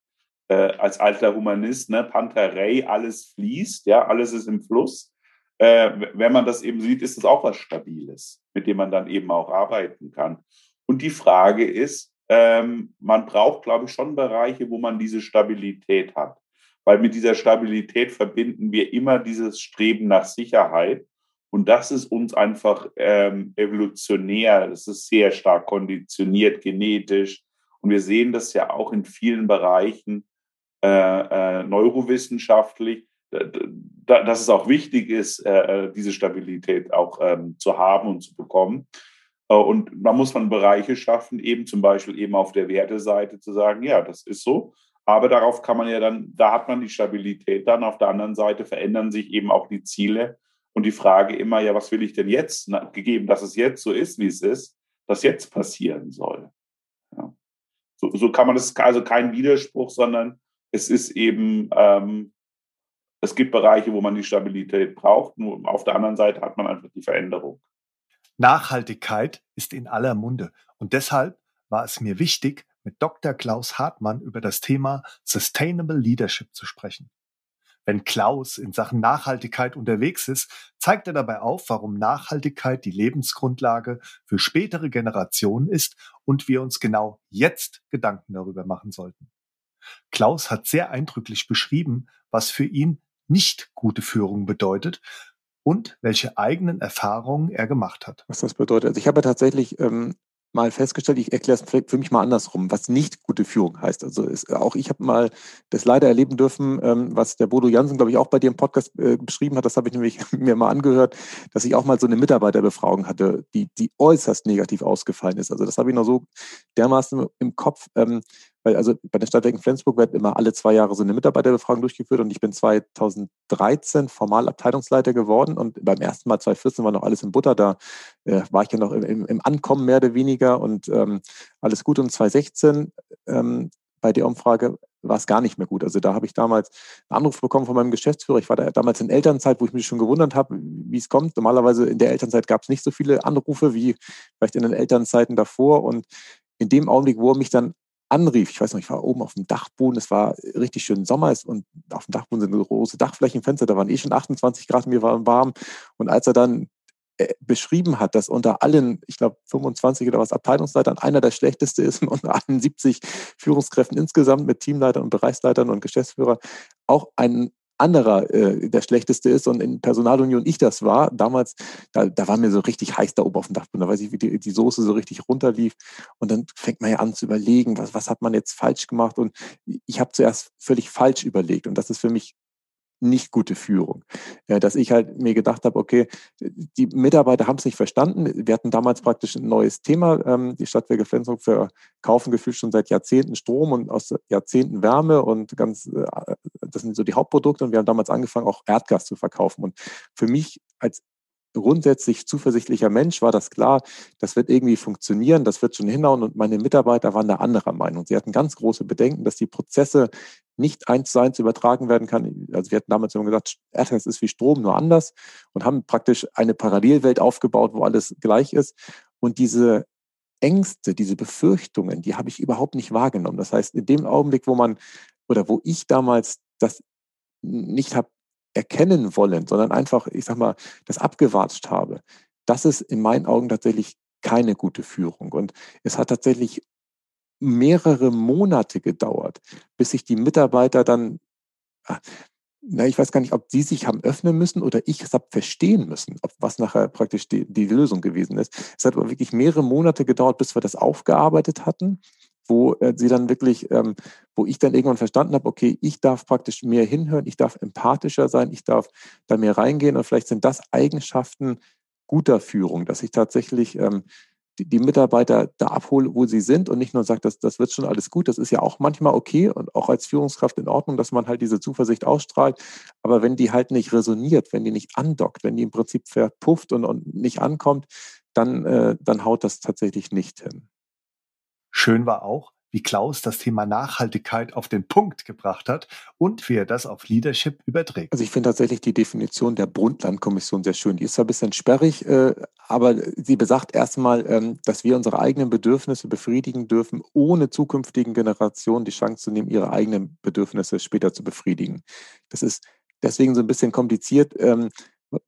äh, als alter Humanist, ne, Panterei, alles fließt, ja, alles ist im Fluss. Äh, wenn man das eben sieht, ist es auch was Stabiles, mit dem man dann eben auch arbeiten kann. Und die Frage ist, ähm, man braucht, glaube ich, schon Bereiche, wo man diese Stabilität hat. Weil mit dieser Stabilität verbinden wir immer dieses Streben nach Sicherheit. Und das ist uns einfach ähm, evolutionär, das ist sehr stark konditioniert, genetisch. Und wir sehen das ja auch in vielen Bereichen, äh, äh, neurowissenschaftlich, dass es auch wichtig ist, äh, diese Stabilität auch ähm, zu haben und zu bekommen. Und da muss man Bereiche schaffen, eben zum Beispiel eben auf der Werteseite zu sagen, ja, das ist so. Aber darauf kann man ja dann, da hat man die Stabilität dann. Auf der anderen Seite verändern sich eben auch die Ziele. Und die Frage immer, ja, was will ich denn jetzt, gegeben, dass es jetzt so ist, wie es ist, dass jetzt passieren soll. Ja. So, so kann man das, also kein Widerspruch, sondern es ist eben, ähm, es gibt Bereiche, wo man die Stabilität braucht. Nur auf der anderen Seite hat man einfach die Veränderung. Nachhaltigkeit ist in aller Munde. Und deshalb war es mir wichtig, mit Dr. Klaus Hartmann über das Thema Sustainable Leadership zu sprechen. Wenn Klaus in Sachen Nachhaltigkeit unterwegs ist, zeigt er dabei auf, warum Nachhaltigkeit die Lebensgrundlage für spätere Generationen ist und wir uns genau jetzt Gedanken darüber machen sollten. Klaus hat sehr eindrücklich beschrieben, was für ihn nicht gute Führung bedeutet und welche eigenen Erfahrungen er gemacht hat. Was das bedeutet. Also ich habe tatsächlich ähm, mal festgestellt, ich erkläre es für mich mal andersrum, was nicht gute Führung heißt. Also ist, auch ich habe mal das leider erleben dürfen, ähm, was der Bodo Jansen, glaube ich, auch bei dir im Podcast äh, beschrieben hat. Das habe ich nämlich mir mal angehört, dass ich auch mal so eine Mitarbeiterbefragung hatte, die, die äußerst negativ ausgefallen ist. Also das habe ich noch so dermaßen im Kopf. Ähm, weil also bei den Stadtwerken Flensburg wird immer alle zwei Jahre so eine Mitarbeiterbefragung durchgeführt und ich bin 2013 formal Abteilungsleiter geworden und beim ersten Mal 2014 war noch alles in Butter, da äh, war ich ja noch im, im, Ankommen mehr oder weniger und ähm, alles gut und 2016 ähm, bei der Umfrage war es gar nicht mehr gut. Also da habe ich damals einen Anruf bekommen von meinem Geschäftsführer. Ich war da damals in Elternzeit, wo ich mich schon gewundert habe, wie es kommt. Normalerweise in der Elternzeit gab es nicht so viele Anrufe wie vielleicht in den Elternzeiten davor. Und in dem Augenblick, wo er mich dann anrief. Ich weiß noch, ich war oben auf dem Dachboden, es war richtig schön Sommer und auf dem Dachboden sind große Dachflächenfenster, da waren eh schon 28 Grad, mir war warm. Und als er dann äh, beschrieben hat, dass unter allen, ich glaube 25 oder was Abteilungsleitern einer der schlechteste ist und unter allen 70 Führungskräften insgesamt mit Teamleitern und Bereichsleitern und Geschäftsführer auch ein anderer äh, der schlechteste ist und in Personalunion ich das war, damals, da, da war mir so richtig heiß da oben auf dem Dachboden, da weiß ich, wie die, die Soße so richtig runterlief. Und dann fängt man ja an zu überlegen, was, was hat man jetzt falsch gemacht? Und ich habe zuerst völlig falsch überlegt. Und das ist für mich nicht gute Führung. Ja, dass ich halt mir gedacht habe, okay, die Mitarbeiter haben es nicht verstanden. Wir hatten damals praktisch ein neues Thema. Ähm, die Stadtwerke Flensburg verkaufen gefühlt schon seit Jahrzehnten Strom und aus Jahrzehnten Wärme und ganz, äh, das sind so die Hauptprodukte. Und wir haben damals angefangen, auch Erdgas zu verkaufen. Und für mich als grundsätzlich zuversichtlicher Mensch war das klar, das wird irgendwie funktionieren, das wird schon hinhauen und meine Mitarbeiter waren da anderer Meinung. Sie hatten ganz große Bedenken, dass die Prozesse nicht eins zu eins übertragen werden kann. Also wir hatten damals immer gesagt, Erdgas ist wie Strom, nur anders und haben praktisch eine Parallelwelt aufgebaut, wo alles gleich ist. Und diese Ängste, diese Befürchtungen, die habe ich überhaupt nicht wahrgenommen. Das heißt, in dem Augenblick, wo man oder wo ich damals das nicht habe erkennen wollen, sondern einfach, ich sag mal, das abgewatscht habe, das ist in meinen Augen tatsächlich keine gute Führung. Und es hat tatsächlich mehrere Monate gedauert, bis sich die Mitarbeiter dann, ah, na, ich weiß gar nicht, ob sie sich haben öffnen müssen oder ich es habe verstehen müssen, ob was nachher praktisch die, die Lösung gewesen ist. Es hat aber wirklich mehrere Monate gedauert, bis wir das aufgearbeitet hatten, wo äh, sie dann wirklich, ähm, wo ich dann irgendwann verstanden habe, okay, ich darf praktisch mehr hinhören, ich darf empathischer sein, ich darf da mehr reingehen und vielleicht sind das Eigenschaften guter Führung, dass ich tatsächlich ähm, die, die Mitarbeiter da abhole, wo sie sind und nicht nur sagt, das, das wird schon alles gut. Das ist ja auch manchmal okay und auch als Führungskraft in Ordnung, dass man halt diese Zuversicht ausstrahlt. Aber wenn die halt nicht resoniert, wenn die nicht andockt, wenn die im Prinzip verpufft und, und nicht ankommt, dann, äh, dann haut das tatsächlich nicht hin. Schön war auch, wie Klaus das Thema Nachhaltigkeit auf den Punkt gebracht hat und wie er das auf Leadership überträgt. Also ich finde tatsächlich die Definition der Brundtland-Kommission sehr schön. Die ist zwar ein bisschen sperrig, äh, aber sie besagt erstmal, ähm, dass wir unsere eigenen Bedürfnisse befriedigen dürfen, ohne zukünftigen Generationen die Chance zu nehmen, ihre eigenen Bedürfnisse später zu befriedigen. Das ist deswegen so ein bisschen kompliziert, ähm,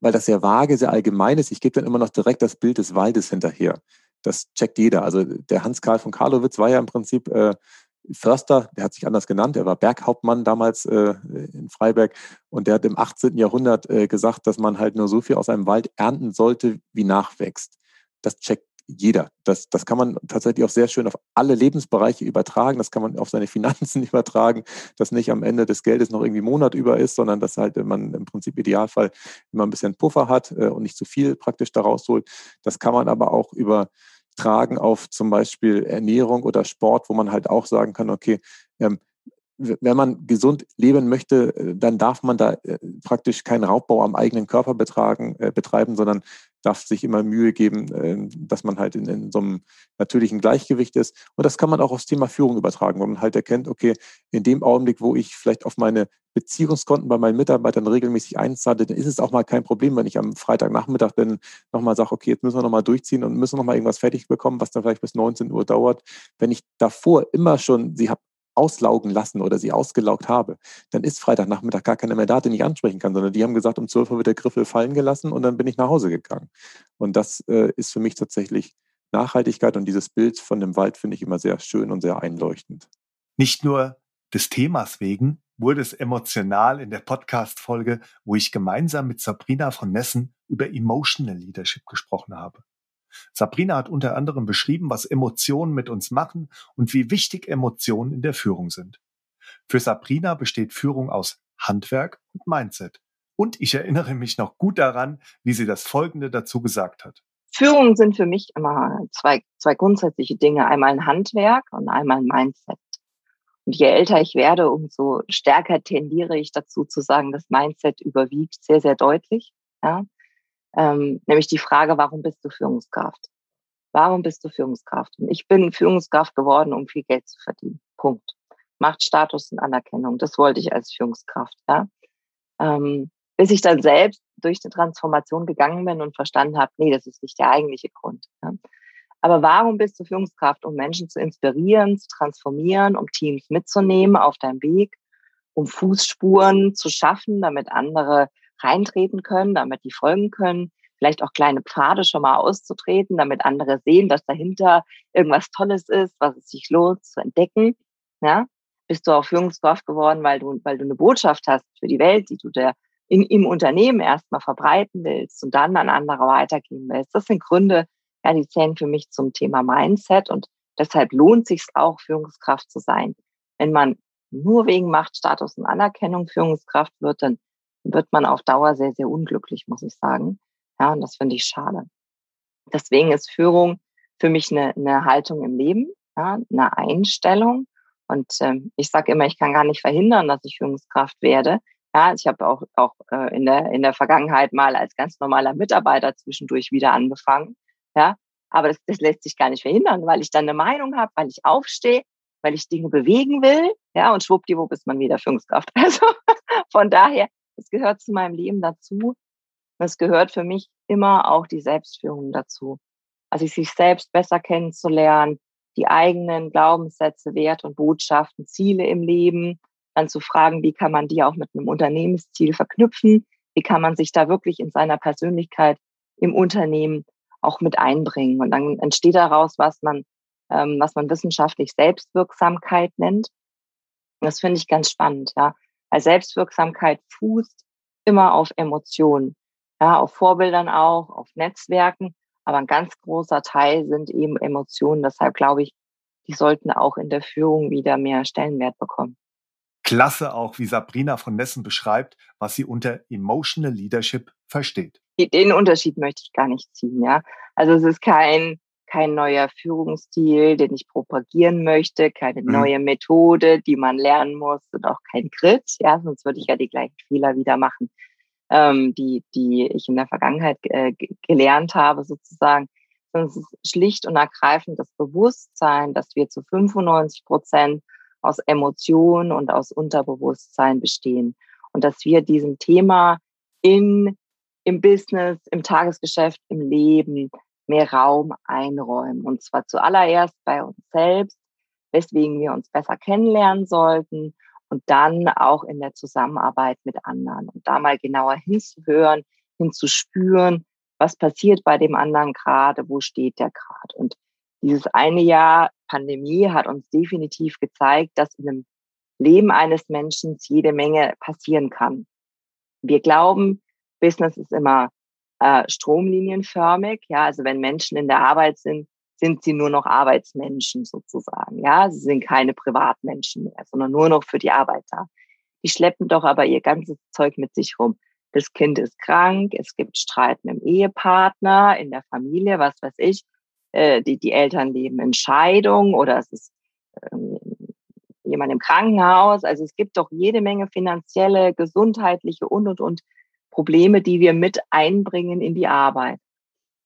weil das sehr vage, sehr allgemein ist. Ich gebe dann immer noch direkt das Bild des Waldes hinterher das checkt jeder. Also der Hans-Karl von Karlowitz war ja im Prinzip äh, Förster, der hat sich anders genannt, er war Berghauptmann damals äh, in Freiberg und der hat im 18. Jahrhundert äh, gesagt, dass man halt nur so viel aus einem Wald ernten sollte, wie nachwächst. Das checkt jeder. Das, das kann man tatsächlich auch sehr schön auf alle Lebensbereiche übertragen. Das kann man auf seine Finanzen übertragen, dass nicht am Ende des Geldes noch irgendwie Monat über ist, sondern dass halt man im Prinzip Idealfall immer ein bisschen Puffer hat äh, und nicht zu viel praktisch daraus holt. Das kann man aber auch übertragen auf zum Beispiel Ernährung oder Sport, wo man halt auch sagen kann, okay, ähm, wenn man gesund leben möchte, äh, dann darf man da äh, praktisch keinen Raubbau am eigenen Körper betragen, äh, betreiben, sondern darf sich immer Mühe geben, äh, dass man halt in, in, so einem natürlichen Gleichgewicht ist. Und das kann man auch aufs Thema Führung übertragen, wo man halt erkennt, okay, in dem Augenblick, wo ich vielleicht auf meine Beziehungskonten bei meinen Mitarbeitern regelmäßig einzahle, dann ist es auch mal kein Problem, wenn ich am Freitagnachmittag dann nochmal sage, okay, jetzt müssen wir nochmal durchziehen und müssen nochmal irgendwas fertig bekommen, was dann vielleicht bis 19 Uhr dauert. Wenn ich davor immer schon sie habe auslaugen lassen oder sie ausgelaugt habe, dann ist Freitagnachmittag gar keiner mehr da, den ich ansprechen kann, sondern die haben gesagt, um 12 Uhr wird der Griffel fallen gelassen und dann bin ich nach Hause gegangen. Und das äh, ist für mich tatsächlich Nachhaltigkeit und dieses Bild von dem Wald finde ich immer sehr schön und sehr einleuchtend. Nicht nur des Themas wegen wurde es emotional in der Podcast-Folge, wo ich gemeinsam mit Sabrina von Nessen über Emotional Leadership gesprochen habe. Sabrina hat unter anderem beschrieben, was Emotionen mit uns machen und wie wichtig Emotionen in der Führung sind. Für Sabrina besteht Führung aus Handwerk und Mindset. Und ich erinnere mich noch gut daran, wie sie das Folgende dazu gesagt hat. Führung sind für mich immer zwei, zwei grundsätzliche Dinge. Einmal ein Handwerk und einmal ein Mindset. Und je älter ich werde, umso stärker tendiere ich dazu zu sagen, das Mindset überwiegt sehr, sehr deutlich. Ja ähm, nämlich die Frage, warum bist du Führungskraft? Warum bist du Führungskraft? Und ich bin Führungskraft geworden, um viel Geld zu verdienen. Punkt. Macht Status und Anerkennung. Das wollte ich als Führungskraft. Ja? Ähm, bis ich dann selbst durch die Transformation gegangen bin und verstanden habe, nee, das ist nicht der eigentliche Grund. Ja? Aber warum bist du Führungskraft? Um Menschen zu inspirieren, zu transformieren, um Teams mitzunehmen auf deinem Weg, um Fußspuren zu schaffen, damit andere reintreten können, damit die folgen können, vielleicht auch kleine Pfade schon mal auszutreten, damit andere sehen, dass dahinter irgendwas Tolles ist, was es sich lohnt zu entdecken. Ja? Bist du auch Führungskraft geworden, weil du, weil du eine Botschaft hast für die Welt, die du der in, im Unternehmen erstmal verbreiten willst und dann an andere weitergeben willst. Das sind Gründe, ja, die zählen für mich zum Thema Mindset und deshalb lohnt sich auch, Führungskraft zu sein. Wenn man nur wegen Machtstatus und Anerkennung Führungskraft wird, dann wird man auf Dauer sehr, sehr unglücklich, muss ich sagen. Ja, und das finde ich schade. Deswegen ist Führung für mich eine, eine Haltung im Leben, ja, eine Einstellung. Und ähm, ich sage immer, ich kann gar nicht verhindern, dass ich Führungskraft werde. Ja, ich habe auch, auch äh, in, der, in der Vergangenheit mal als ganz normaler Mitarbeiter zwischendurch wieder angefangen. Ja, aber das, das lässt sich gar nicht verhindern, weil ich dann eine Meinung habe, weil ich aufstehe, weil ich Dinge bewegen will. Ja, und schwuppdiwupp ist man wieder Führungskraft. Also von daher es gehört zu meinem Leben dazu. Es gehört für mich immer auch die Selbstführung dazu. Also sich selbst besser kennenzulernen, die eigenen Glaubenssätze, Werte und Botschaften, Ziele im Leben, dann zu fragen, wie kann man die auch mit einem Unternehmensziel verknüpfen? Wie kann man sich da wirklich in seiner Persönlichkeit im Unternehmen auch mit einbringen? Und dann entsteht daraus, was man, ähm, was man wissenschaftlich Selbstwirksamkeit nennt. Das finde ich ganz spannend, ja. Weil Selbstwirksamkeit fußt immer auf Emotionen, ja, auf Vorbildern auch, auf Netzwerken. Aber ein ganz großer Teil sind eben Emotionen. Deshalb glaube ich, die sollten auch in der Führung wieder mehr Stellenwert bekommen. Klasse auch, wie Sabrina von Nessen beschreibt, was sie unter Emotional Leadership versteht. Den Unterschied möchte ich gar nicht ziehen, ja. Also es ist kein, kein neuer Führungsstil, den ich propagieren möchte, keine mhm. neue Methode, die man lernen muss und auch kein Grit. Ja, sonst würde ich ja die gleichen Fehler wieder machen, ähm, die, die ich in der Vergangenheit äh, gelernt habe, sozusagen. Sondern es ist schlicht und ergreifend das Bewusstsein, dass wir zu 95 Prozent aus Emotionen und aus Unterbewusstsein bestehen. Und dass wir diesem Thema in, im Business, im Tagesgeschäft, im Leben mehr Raum einräumen. Und zwar zuallererst bei uns selbst, weswegen wir uns besser kennenlernen sollten und dann auch in der Zusammenarbeit mit anderen. Und da mal genauer hinzuhören, hinzuspüren, was passiert bei dem anderen gerade, wo steht der gerade. Und dieses eine Jahr Pandemie hat uns definitiv gezeigt, dass in dem Leben eines Menschen jede Menge passieren kann. Wir glauben, Business ist immer äh, stromlinienförmig. Ja, also wenn Menschen in der Arbeit sind, sind sie nur noch Arbeitsmenschen sozusagen. Ja, sie sind keine Privatmenschen mehr, sondern nur noch für die Arbeit da. Die schleppen doch aber ihr ganzes Zeug mit sich rum. Das Kind ist krank, es gibt Streit mit dem Ehepartner, in der Familie, was weiß ich. Äh, die, die Eltern leben in Scheidung oder es ist ähm, jemand im Krankenhaus. Also es gibt doch jede Menge finanzielle, gesundheitliche und, und, und Probleme, die wir mit einbringen in die Arbeit.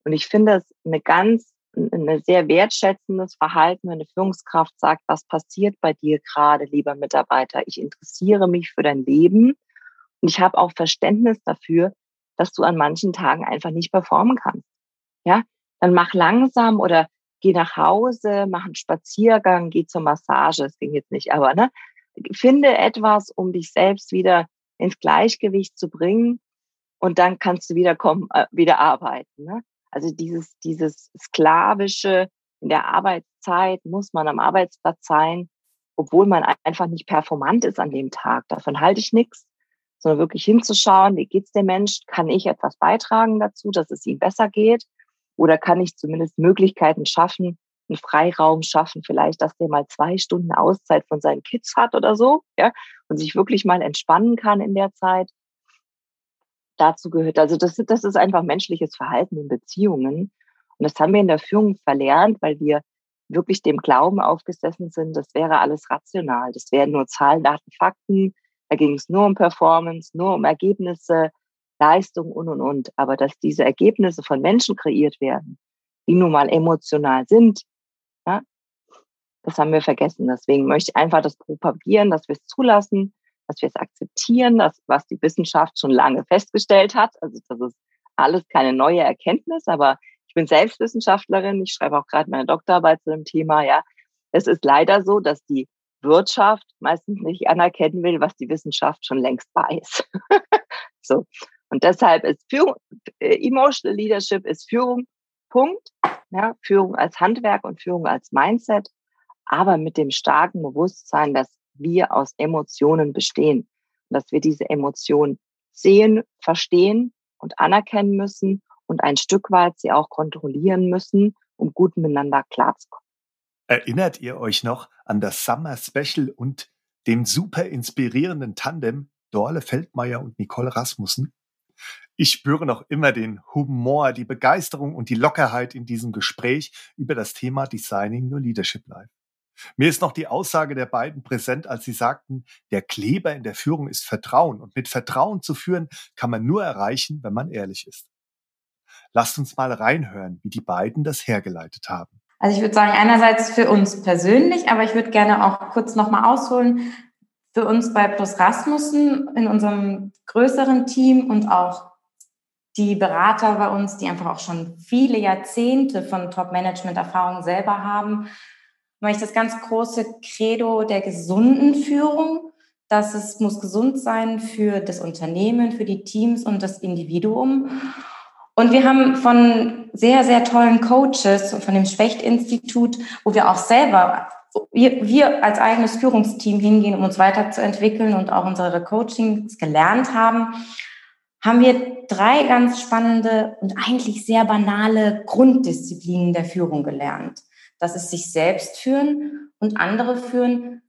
Und ich finde es eine ganz, eine sehr wertschätzendes Verhalten, wenn eine Führungskraft sagt, was passiert bei dir gerade, lieber Mitarbeiter? Ich interessiere mich für dein Leben und ich habe auch Verständnis dafür, dass du an manchen Tagen einfach nicht performen kannst. Ja, dann mach langsam oder geh nach Hause, mach einen Spaziergang, geh zur Massage. Das ging jetzt nicht, aber ne, finde etwas, um dich selbst wieder ins Gleichgewicht zu bringen und dann kannst du wieder kommen, äh, wieder arbeiten. Ne? Also dieses, dieses sklavische in der Arbeitszeit muss man am Arbeitsplatz sein, obwohl man einfach nicht performant ist an dem Tag. Davon halte ich nichts, sondern wirklich hinzuschauen, wie geht's dem Mensch? Kann ich etwas beitragen dazu, dass es ihm besser geht? Oder kann ich zumindest Möglichkeiten schaffen, einen Freiraum schaffen, vielleicht, dass der mal zwei Stunden Auszeit von seinen Kids hat oder so, ja, und sich wirklich mal entspannen kann in der Zeit dazu gehört. Also das, das ist einfach menschliches Verhalten in Beziehungen. Und das haben wir in der Führung verlernt, weil wir wirklich dem Glauben aufgesessen sind, das wäre alles rational. Das wären nur Zahlen, Daten, Fakten. Da ging es nur um Performance, nur um Ergebnisse, Leistung und, und, und. Aber dass diese Ergebnisse von Menschen kreiert werden, die nun mal emotional sind, ja, das haben wir vergessen. Deswegen möchte ich einfach das propagieren, dass wir es zulassen, dass wir es akzeptieren, dass, was die Wissenschaft schon lange festgestellt hat. Also das ist alles keine neue Erkenntnis, aber ich bin selbst Wissenschaftlerin, ich schreibe auch gerade meine Doktorarbeit zu dem Thema, ja. Es ist leider so, dass die Wirtschaft meistens nicht anerkennen will, was die Wissenschaft schon längst weiß. so. Und deshalb ist Führung, äh, Emotional Leadership ist Führung, Punkt. Ja, Führung als Handwerk und Führung als Mindset, aber mit dem starken Bewusstsein, dass wir aus Emotionen bestehen. Und dass wir diese Emotionen sehen, verstehen und anerkennen müssen und ein Stück weit sie auch kontrollieren müssen, um gut miteinander klarzukommen. Erinnert ihr euch noch an das Summer Special und dem super inspirierenden Tandem Dorle Feldmeier und Nicole Rasmussen? Ich spüre noch immer den Humor, die Begeisterung und die Lockerheit in diesem Gespräch über das Thema Designing Your Leadership Life. Mir ist noch die Aussage der beiden präsent, als sie sagten, der Kleber in der Führung ist Vertrauen und mit Vertrauen zu führen kann man nur erreichen, wenn man ehrlich ist. Lasst uns mal reinhören, wie die beiden das hergeleitet haben. Also ich würde sagen, einerseits für uns persönlich, aber ich würde gerne auch kurz nochmal ausholen, für uns bei Plus Rasmussen in unserem größeren Team und auch die Berater bei uns, die einfach auch schon viele Jahrzehnte von Top-Management-Erfahrung selber haben, mache ich das ganz große Credo der gesunden Führung, dass es muss gesund sein für das Unternehmen, für die Teams und das Individuum. Und wir haben von sehr, sehr tollen Coaches und von dem Specht-Institut, wo wir auch selber, wir, wir als eigenes Führungsteam hingehen, um uns weiterzuentwickeln und auch unsere Coachings gelernt haben, haben wir drei ganz spannende und eigentlich sehr banale Grunddisziplinen der Führung gelernt dass es sich selbst führen und andere führen,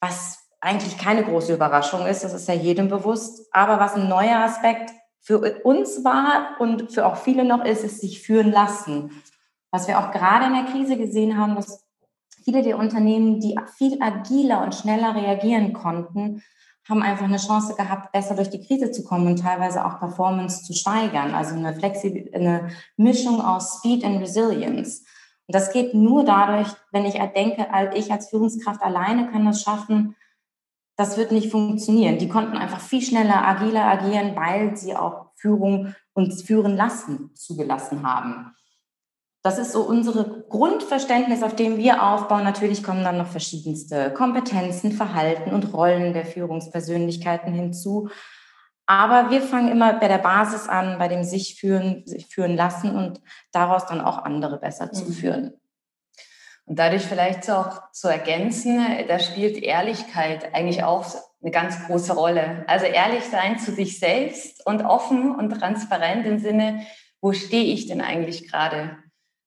was eigentlich keine große Überraschung ist, das ist ja jedem bewusst, aber was ein neuer Aspekt für uns war und für auch viele noch ist, ist sich führen lassen. Was wir auch gerade in der Krise gesehen haben, dass viele der Unternehmen, die viel agiler und schneller reagieren konnten, haben einfach eine Chance gehabt, besser durch die Krise zu kommen und teilweise auch Performance zu steigern. Also eine, Flexi eine Mischung aus Speed und Resilience. Und das geht nur dadurch, wenn ich denke, ich als Führungskraft alleine kann das schaffen, das wird nicht funktionieren. Die konnten einfach viel schneller, agiler agieren, weil sie auch Führung und führen lassen zugelassen haben. Das ist so unsere Grundverständnis, auf dem wir aufbauen. Natürlich kommen dann noch verschiedenste Kompetenzen, Verhalten und Rollen der Führungspersönlichkeiten hinzu. Aber wir fangen immer bei der Basis an, bei dem sich führen, sich führen lassen und daraus dann auch andere besser mhm. zu führen. Und dadurch vielleicht auch zu ergänzen, da spielt Ehrlichkeit eigentlich auch eine ganz große Rolle. Also ehrlich sein zu sich selbst und offen und transparent im Sinne, wo stehe ich denn eigentlich gerade?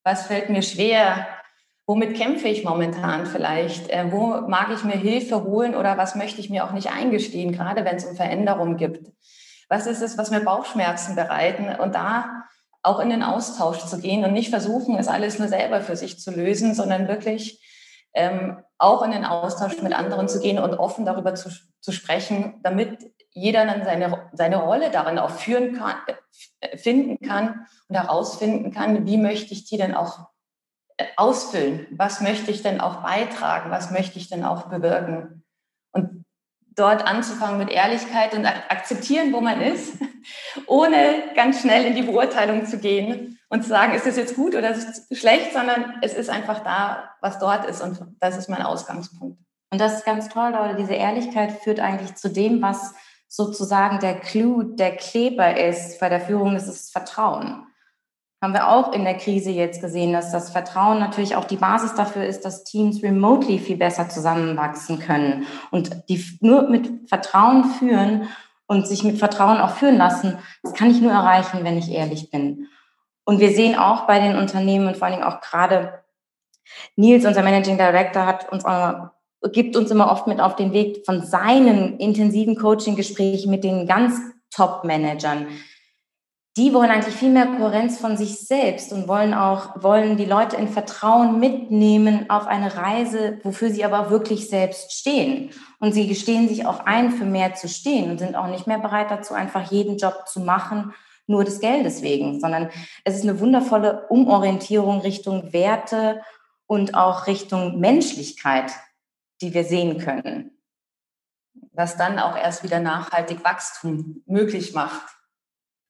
Was fällt mir schwer? Womit kämpfe ich momentan vielleicht? Äh, wo mag ich mir Hilfe holen oder was möchte ich mir auch nicht eingestehen, gerade wenn es um Veränderungen gibt? Was ist es, was mir Bauchschmerzen bereiten? Und da auch in den Austausch zu gehen und nicht versuchen, es alles nur selber für sich zu lösen, sondern wirklich ähm, auch in den Austausch mit anderen zu gehen und offen darüber zu, zu sprechen, damit jeder dann seine, seine Rolle darin auch führen kann, äh, finden kann und herausfinden kann, wie möchte ich die denn auch äh, ausfüllen? Was möchte ich denn auch beitragen? Was möchte ich denn auch bewirken? Und dort anzufangen mit Ehrlichkeit und akzeptieren, wo man ist, ohne ganz schnell in die Beurteilung zu gehen und zu sagen, ist es jetzt gut oder schlecht, sondern es ist einfach da, was dort ist und das ist mein Ausgangspunkt. Und das ist ganz toll, Leute. Diese Ehrlichkeit führt eigentlich zu dem, was sozusagen der Clou, der Kleber ist bei der Führung, das ist Vertrauen. Haben wir auch in der Krise jetzt gesehen, dass das Vertrauen natürlich auch die Basis dafür ist, dass Teams remotely viel besser zusammenwachsen können. Und die nur mit Vertrauen führen und sich mit Vertrauen auch führen lassen, das kann ich nur erreichen, wenn ich ehrlich bin. Und wir sehen auch bei den Unternehmen und vor allen Dingen auch gerade Nils, unser Managing Director, hat uns auch gibt uns immer oft mit auf den Weg von seinen intensiven Coaching-Gesprächen mit den ganz Top-Managern. Die wollen eigentlich viel mehr Kohärenz von sich selbst und wollen auch, wollen die Leute in Vertrauen mitnehmen auf eine Reise, wofür sie aber wirklich selbst stehen. Und sie gestehen sich auch ein, für mehr zu stehen und sind auch nicht mehr bereit dazu, einfach jeden Job zu machen, nur des Geldes wegen, sondern es ist eine wundervolle Umorientierung Richtung Werte und auch Richtung Menschlichkeit, die wir sehen können. Was dann auch erst wieder nachhaltig Wachstum möglich macht.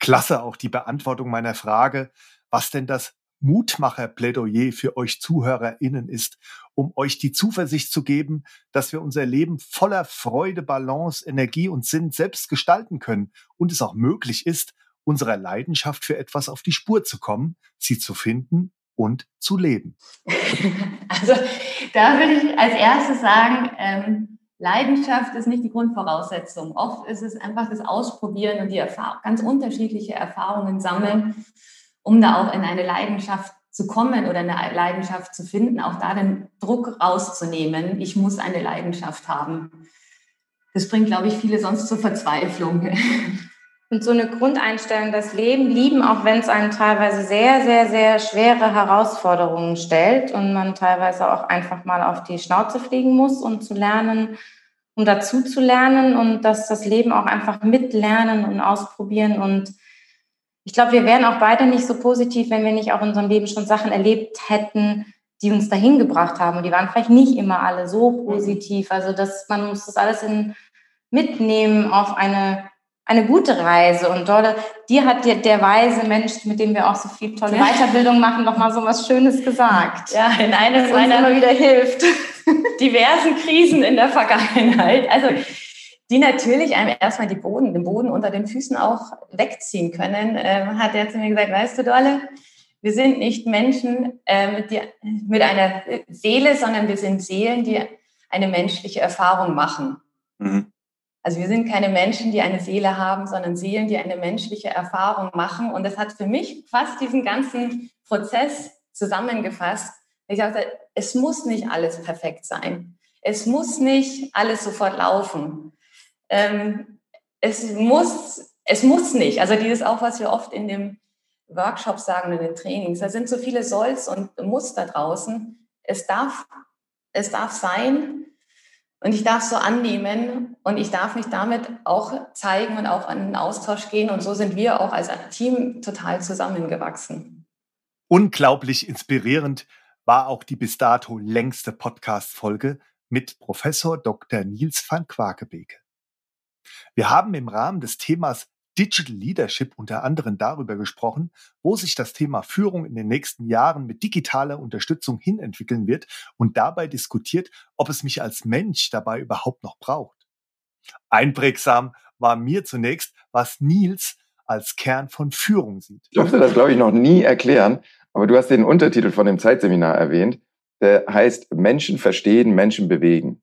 Klasse auch die Beantwortung meiner Frage, was denn das Mutmacher-Plädoyer für euch ZuhörerInnen ist, um euch die Zuversicht zu geben, dass wir unser Leben voller Freude, Balance, Energie und Sinn selbst gestalten können und es auch möglich ist, unserer Leidenschaft für etwas auf die Spur zu kommen, sie zu finden und zu leben? Also da würde ich als erstes sagen, ähm, Leidenschaft ist nicht die Grundvoraussetzung. Oft ist es einfach das Ausprobieren und die Erfahrung, ganz unterschiedliche Erfahrungen sammeln, um da auch in eine Leidenschaft zu kommen oder eine Leidenschaft zu finden, auch da den Druck rauszunehmen. Ich muss eine Leidenschaft haben. Das bringt, glaube ich, viele sonst zur Verzweiflung. Und so eine Grundeinstellung, das Leben lieben, auch wenn es einem teilweise sehr, sehr, sehr schwere Herausforderungen stellt und man teilweise auch einfach mal auf die Schnauze fliegen muss, um zu lernen, um dazu zu lernen und dass das Leben auch einfach mitlernen und ausprobieren. Und ich glaube, wir wären auch beide nicht so positiv, wenn wir nicht auch in unserem Leben schon Sachen erlebt hätten, die uns dahin gebracht haben. Und die waren vielleicht nicht immer alle so positiv. Also dass man muss das alles in, mitnehmen auf eine eine gute Reise. Und Dolle, dir hat der, der weise Mensch, mit dem wir auch so viel tolle ja. Weiterbildung machen, noch mal so was Schönes gesagt. Ja, in einer meiner immer wieder hilft. diversen Krisen in der Vergangenheit. Also die natürlich einem erstmal die Boden, den Boden unter den Füßen auch wegziehen können, ähm, hat er zu mir gesagt, weißt du, Dolle, wir sind nicht Menschen äh, mit, die, mit einer Seele, sondern wir sind Seelen, die eine menschliche Erfahrung machen. Mhm. Also wir sind keine Menschen, die eine Seele haben, sondern Seelen, die eine menschliche Erfahrung machen. Und das hat für mich fast diesen ganzen Prozess zusammengefasst. Ich sagte, es muss nicht alles perfekt sein. Es muss nicht alles sofort laufen. Ähm, es muss, es muss nicht. Also dieses auch, was wir oft in dem Workshops sagen in den Trainings, da sind so viele Solls und Muss da draußen. Es darf, es darf sein und ich darf so annehmen und ich darf mich damit auch zeigen und auch an den Austausch gehen. Und so sind wir auch als Team total zusammengewachsen. Unglaublich inspirierend war auch die bis dato längste Podcast-Folge mit Professor Dr. Nils van Quakebeke. Wir haben im Rahmen des Themas Digital Leadership unter anderem darüber gesprochen, wo sich das Thema Führung in den nächsten Jahren mit digitaler Unterstützung hinentwickeln wird und dabei diskutiert, ob es mich als Mensch dabei überhaupt noch braucht. Einprägsam war mir zunächst, was Nils als Kern von Führung sieht. Ich durfte das, glaube ich, noch nie erklären, aber du hast den Untertitel von dem Zeitseminar erwähnt, der heißt Menschen verstehen, Menschen bewegen.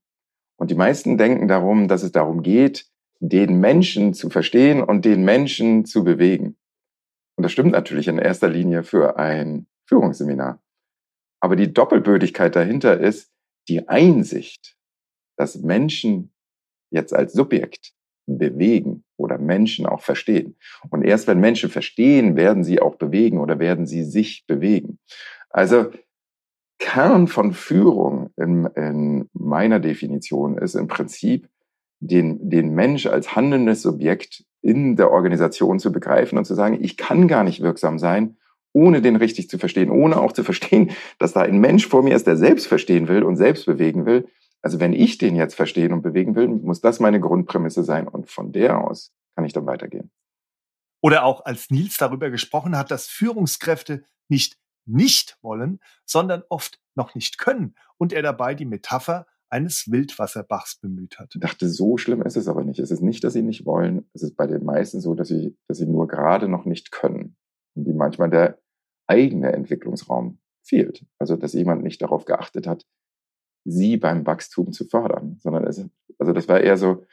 Und die meisten denken darum, dass es darum geht, den Menschen zu verstehen und den Menschen zu bewegen. Und das stimmt natürlich in erster Linie für ein Führungsseminar. Aber die Doppelbödigkeit dahinter ist die Einsicht, dass Menschen jetzt als Subjekt bewegen oder Menschen auch verstehen. Und erst wenn Menschen verstehen, werden sie auch bewegen oder werden sie sich bewegen. Also Kern von Führung in, in meiner Definition ist im Prinzip den, den Mensch als handelndes Subjekt in der Organisation zu begreifen und zu sagen, ich kann gar nicht wirksam sein, ohne den richtig zu verstehen, ohne auch zu verstehen, dass da ein Mensch vor mir ist, der selbst verstehen will und selbst bewegen will. Also wenn ich den jetzt verstehen und bewegen will, muss das meine Grundprämisse sein und von der aus kann ich dann weitergehen. Oder auch als Nils darüber gesprochen hat, dass Führungskräfte nicht nicht wollen, sondern oft noch nicht können und er dabei die Metapher eines Wildwasserbachs bemüht hat. Ich dachte, so schlimm ist es aber nicht. Es ist nicht, dass sie nicht wollen. Es ist bei den meisten so, dass sie, dass sie nur gerade noch nicht können. Und die manchmal der eigene Entwicklungsraum fehlt. Also, dass jemand nicht darauf geachtet hat, sie beim Wachstum zu fördern, sondern es, also das war eher so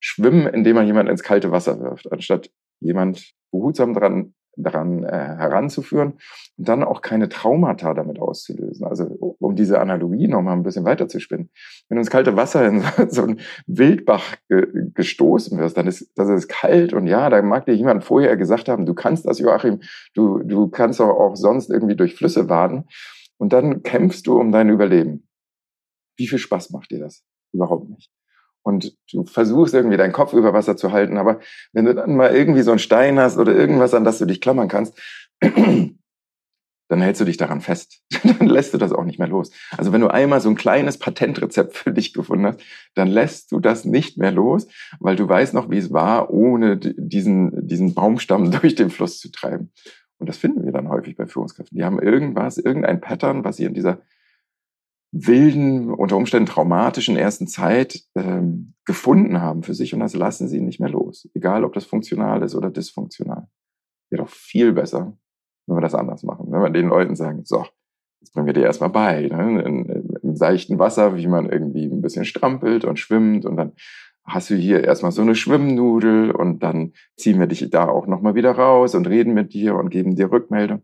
Schwimmen, indem man jemand ins kalte Wasser wirft, anstatt jemand behutsam dran daran äh, heranzuführen und dann auch keine Traumata damit auszulösen. Also um diese Analogie noch mal ein bisschen weiter zu spinnen. Wenn du ins kalte Wasser in so, so einen Wildbach ge gestoßen wirst, dann ist das ist kalt und ja, da mag dir jemand vorher gesagt haben, du kannst das, Joachim, du, du kannst doch auch sonst irgendwie durch Flüsse waden und dann kämpfst du um dein Überleben. Wie viel Spaß macht dir das? Überhaupt nicht und du versuchst irgendwie deinen Kopf über Wasser zu halten, aber wenn du dann mal irgendwie so einen Stein hast oder irgendwas, an das du dich klammern kannst, dann hältst du dich daran fest. dann lässt du das auch nicht mehr los. Also wenn du einmal so ein kleines Patentrezept für dich gefunden hast, dann lässt du das nicht mehr los, weil du weißt noch, wie es war, ohne diesen, diesen Baumstamm durch den Fluss zu treiben. Und das finden wir dann häufig bei Führungskräften. Die haben irgendwas, irgendein Pattern, was sie in dieser wilden, unter Umständen traumatischen ersten Zeit ähm, gefunden haben für sich und das lassen sie nicht mehr los. Egal, ob das funktional ist oder dysfunktional. Wäre doch viel besser, wenn wir das anders machen. Wenn wir den Leuten sagen, so, jetzt bringen wir dir erstmal bei, ne, in, in, im seichten Wasser, wie man irgendwie ein bisschen strampelt und schwimmt und dann hast du hier erstmal so eine Schwimmnudel und dann ziehen wir dich da auch nochmal wieder raus und reden mit dir und geben dir Rückmeldung.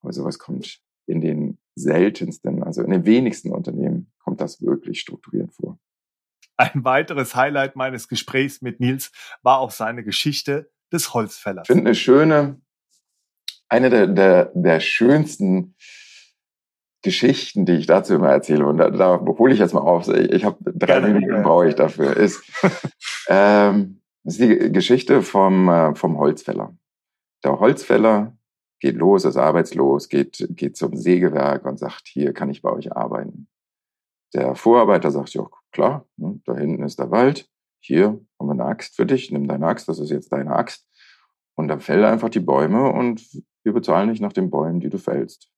Aber sowas kommt in den seltensten, also in den wenigsten Unternehmen kommt das wirklich strukturiert vor. Ein weiteres Highlight meines Gesprächs mit Nils war auch seine Geschichte des Holzfällers. Ich finde eine schöne, eine der, der, der schönsten Geschichten, die ich dazu immer erzähle, und da, da hole ich jetzt mal auf, ich, ich habe drei Gerne. Minuten brauche ich dafür, ist, ähm, ist die Geschichte vom, äh, vom Holzfäller. Der Holzfäller geht los, ist arbeitslos, geht, geht zum Sägewerk und sagt, hier kann ich bei euch arbeiten. Der Vorarbeiter sagt, ja, klar, ne, da hinten ist der Wald, hier haben wir eine Axt für dich, nimm deine Axt, das ist jetzt deine Axt. Und dann fäll einfach die Bäume und wir bezahlen dich nach den Bäumen, die du fällst.